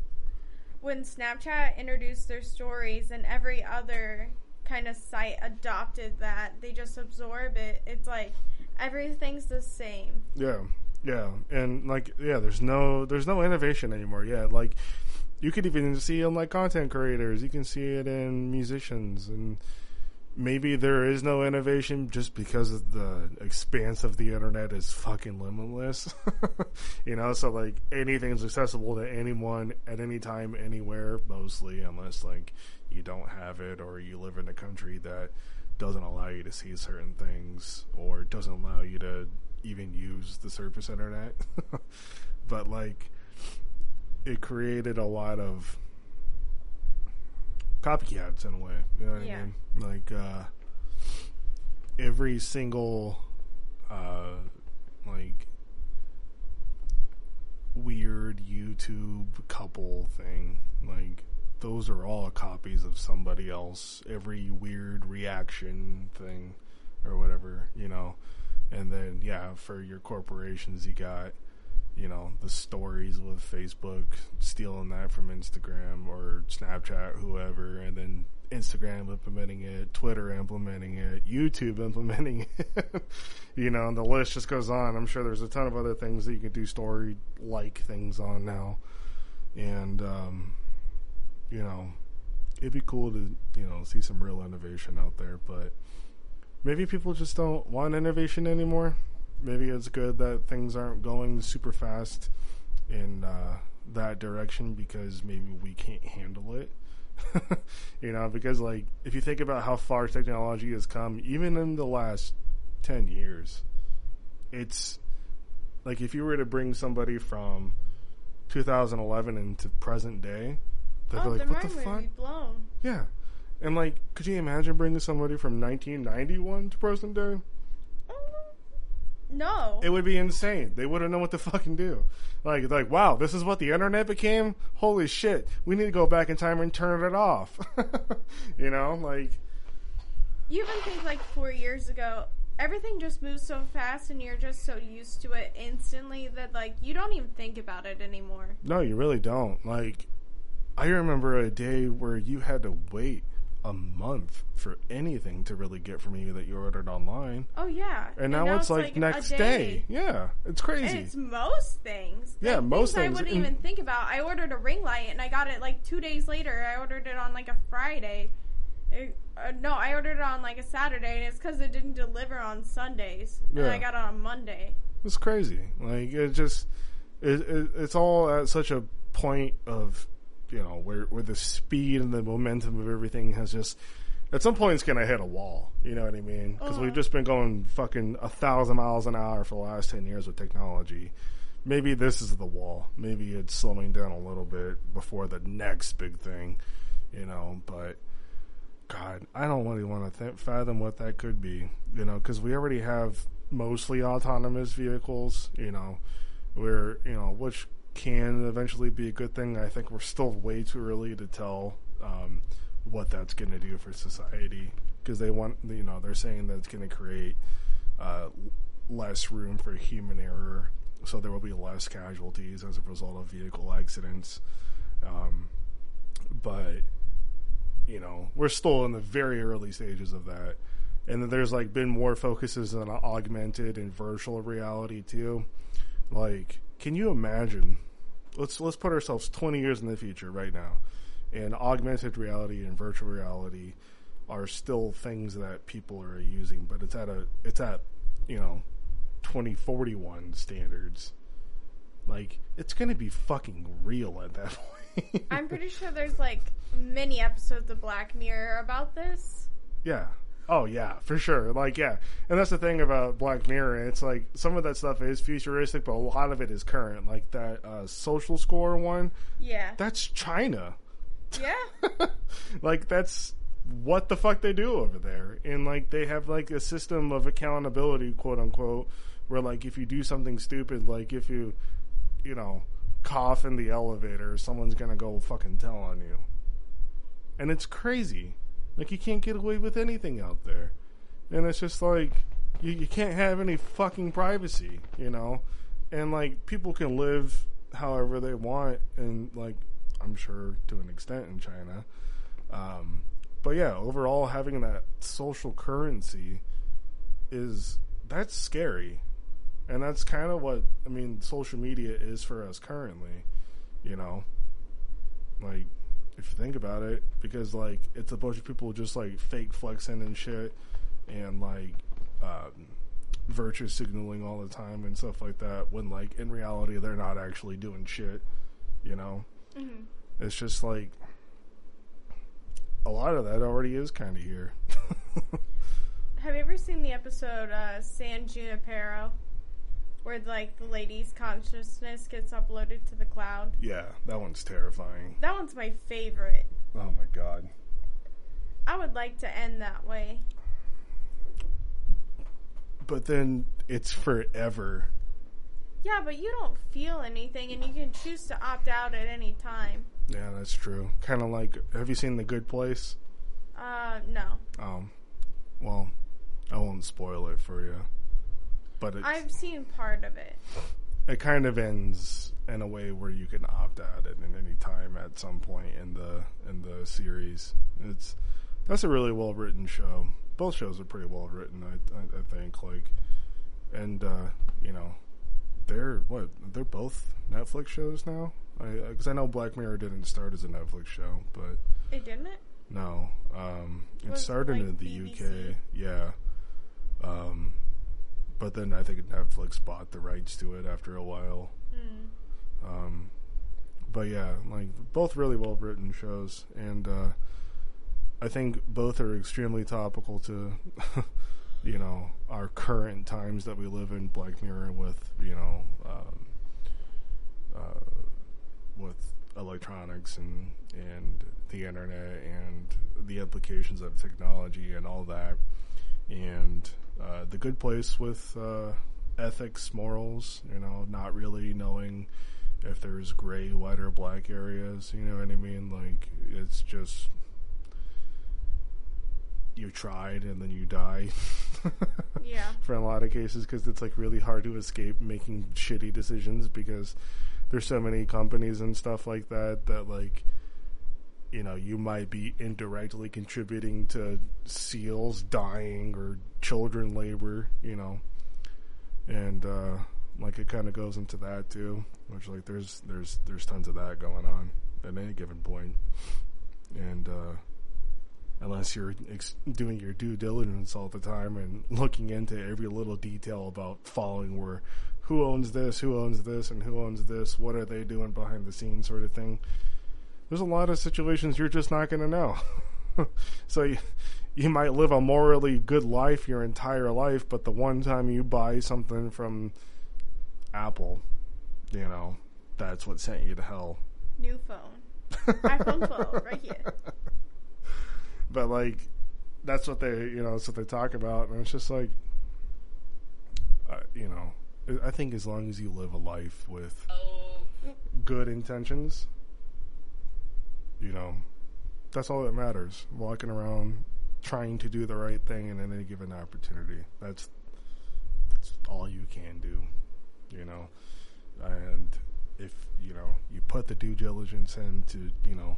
S2: when Snapchat introduced their stories and every other kind of site adopted that, they just absorb it. It's like everything's the same.
S1: Yeah, yeah, and like yeah, there's no there's no innovation anymore. Yeah, like you could even see in like content creators. You can see it in musicians, and maybe there is no innovation just because the expanse of the internet is fucking limitless. you know, so like anything's accessible to anyone at any time, anywhere, mostly, unless like you don't have it or you live in a country that doesn't allow you to see certain things or doesn't allow you to even use the surface internet. but like it created a lot of copycats in a way. You know what
S2: Yeah.
S1: I mean? Like uh every single uh like weird YouTube couple thing, like those are all copies of somebody else. Every weird reaction thing or whatever, you know. And then yeah, for your corporations you got you know, the stories with Facebook stealing that from Instagram or Snapchat, whoever, and then Instagram implementing it, Twitter implementing it, YouTube implementing it. you know, and the list just goes on. I'm sure there's a ton of other things that you can do story like things on now. And, um, you know, it'd be cool to, you know, see some real innovation out there, but maybe people just don't want innovation anymore. Maybe it's good that things aren't going super fast in uh, that direction because maybe we can't handle it. you know, because like if you think about how far technology has come, even in the last ten years, it's like if you were to bring somebody from 2011 into present day, they'd
S2: oh,
S1: be like, "What the fuck?"
S2: blown.
S1: Yeah, and like, could you imagine bringing somebody from 1991 to present day?
S2: No.
S1: It would be insane. They wouldn't know what to fucking do. Like, like, wow, this is what the internet became. Holy shit, we need to go back in time and turn it off. you know, like,
S2: you even think like four years ago, everything just moves so fast and you're just so used to it instantly that like you don't even think about it anymore.
S1: no, you really don't. Like, I remember a day where you had to wait a month for anything to really get from you that you ordered online,
S2: Oh yeah.
S1: and, now, it's, like,
S2: a
S1: next day. Yeah, it's crazy.
S2: And it's most things.
S1: Yeah,
S2: Like,
S1: most
S2: I
S1: things.
S2: wouldn't
S1: And-
S2: even think about. I ordered a ring light and I got it like two days later. I ordered it on like a Friday. It- uh, no, I ordered it on like a Saturday, and it's because it didn't deliver on Sundays, and
S1: Yeah.
S2: I got it on Monday.
S1: It's crazy. Like it just it, it it's all at such a point of you know where where the speed and the momentum of everything has just at some point it's gonna hit a wall. You know what I mean? Because we've
S2: Uh-huh.
S1: just been going fucking a thousand miles an hour for the last ten years with technology. Maybe this is the wall. Maybe it's slowing down a little bit before the next big thing. You know, but. God, I don't really want to th- fathom what that could be, you know, because we already have mostly autonomous vehicles, you know, where, you know, which can eventually be a good thing. I think we're still way too early to tell um, what that's going to do for society because they want, you know, they're saying that it's going to create uh, less room for human error, so there will be less casualties as a result of vehicle accidents. Um, but you know, we're still in the very early stages of that. And then there's like been more focuses on augmented and virtual reality too. Like, can you imagine? Let's let's put ourselves 20 years in the future right now. And augmented reality and virtual reality are still things that people are using, but it's at a it's at, you know, 2041 standards. Like, it's going to be fucking real at that point.
S2: I'm pretty sure there's like many episodes of Black Mirror about this.
S1: Yeah. Oh yeah, for sure. Like yeah, and that's the thing about Black Mirror. It's like some of that stuff is futuristic, but a lot of it is current. Like that uh, social score one.
S2: Yeah.
S1: That's China.
S2: Yeah.
S1: like that's what the fuck they do over there. And like they have like a system of accountability, quote unquote, where like if you do something stupid, like if you, you know, cough in the elevator, someone's gonna go fucking tell on you. And it's crazy. Like you can't get away with anything out there. And it's just like you, you can't have any fucking privacy, you know? And like people can live however they want and like I'm sure to an extent in China. Um, but yeah, overall having that social currency is that's scary. And that's kind of what I mean social media is for us currently, you know. Like if you think about it because like it's a bunch of people just like fake flexing and shit and like um, virtue signaling all the time and stuff like that when like in reality they're not actually doing shit you know?
S2: Mhm.
S1: it's just like a lot of that already is kind of here.
S2: Have you ever seen the episode uh, San Junipero, where like the lady's consciousness gets uploaded to the cloud?
S1: yeah that one's terrifying
S2: That one's my favorite.
S1: oh my god
S2: I would like to end that way.
S1: but then it's forever
S2: Yeah, but you don't feel anything, and you can choose to opt out at any time.
S1: yeah that's true kind of like have you seen the good place
S2: Uh, no.
S1: um well i won't spoil it for you but
S2: I've seen part of it.
S1: it kind of ends in a way where you can opt out at any time at some point in the in the series. It's that's a really well written show. Both shows are pretty well written, I, I, I think. Like, and uh, you know, they're what they're both Netflix shows now. I because I know Black Mirror didn't start as a Netflix show, but
S2: It didn't it?
S1: no, um, it
S2: Was it
S1: started
S2: like
S1: in the
S2: BBC?
S1: UK. Yeah. Um, but then I think Netflix bought the rights to it after a while.
S2: Mm.
S1: Um, but yeah, like both really well written shows, and uh, I think both are extremely topical to, you know, our current times that we live in. Black Mirror with you know, um, uh, with electronics and and the internet and the implications of technology and all that, and uh, the Good Place with uh, ethics, morals. You know, not really knowing if there's gray, white, or black areas. You know what I mean? Like it's just you tried and then you die.
S2: Yeah.
S1: For a lot of cases, because it's like really hard to escape making shitty decisions because there's so many companies and stuff like that that like you know you might be indirectly contributing to seals dying or children labor you know and uh like it kind of goes into that too which like there's there's there's tons of that going on at any given point. and uh unless you're ex- doing your due diligence all the time and looking into every little detail about following where who owns this who owns this and who owns this what are they doing behind the scenes sort of thing there's a lot of situations you're just not going to know so you, you might live a morally good life your entire life but the one time you buy something from apple you know that's what sent you to hell
S2: New phone. iPhone 12, right here.
S1: but like that's what they you know that's what they talk about and it's just like uh, you know I- i think as long as you live a life with good intentions you know that's all that matters. Walking around trying to do the right thing in any given opportunity. That's that's all you can do you know? And if you know you put the due diligence in to you know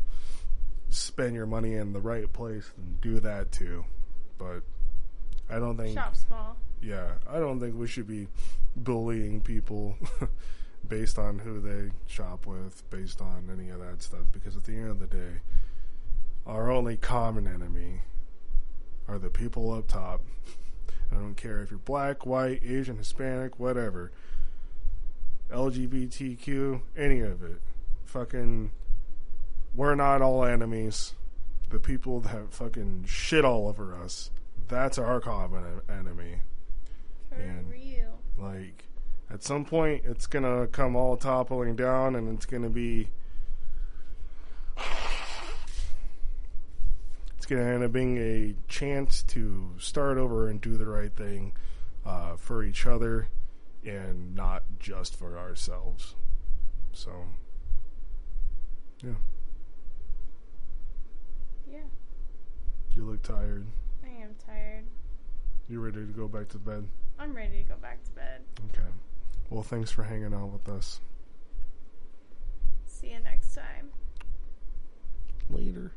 S1: spend your money in the right place then do that too. But i don't think
S2: Shop small.
S1: yeah i don't think we should be bullying people based on who they shop with based on any of that stuff because at the end of the day our only common enemy are the people up top. I don't care if you're black white asian hispanic whatever. Lgbtq any of it. Fucking we're not all enemies. The people that fucking shit all over us that's our common enemy.
S2: For
S1: And-
S2: real.
S1: like at some point it's gonna come all toppling down and it's gonna be it's going to end up being a chance to start over and do the right thing uh, for each other and not just for ourselves. So, yeah.
S2: Yeah,
S1: You look tired.
S2: I am tired.
S1: You ready to go back to bed?
S2: I'm ready to go back to bed.
S1: Okay. Well, thanks for hanging out with us.
S2: See you next time.
S1: Later.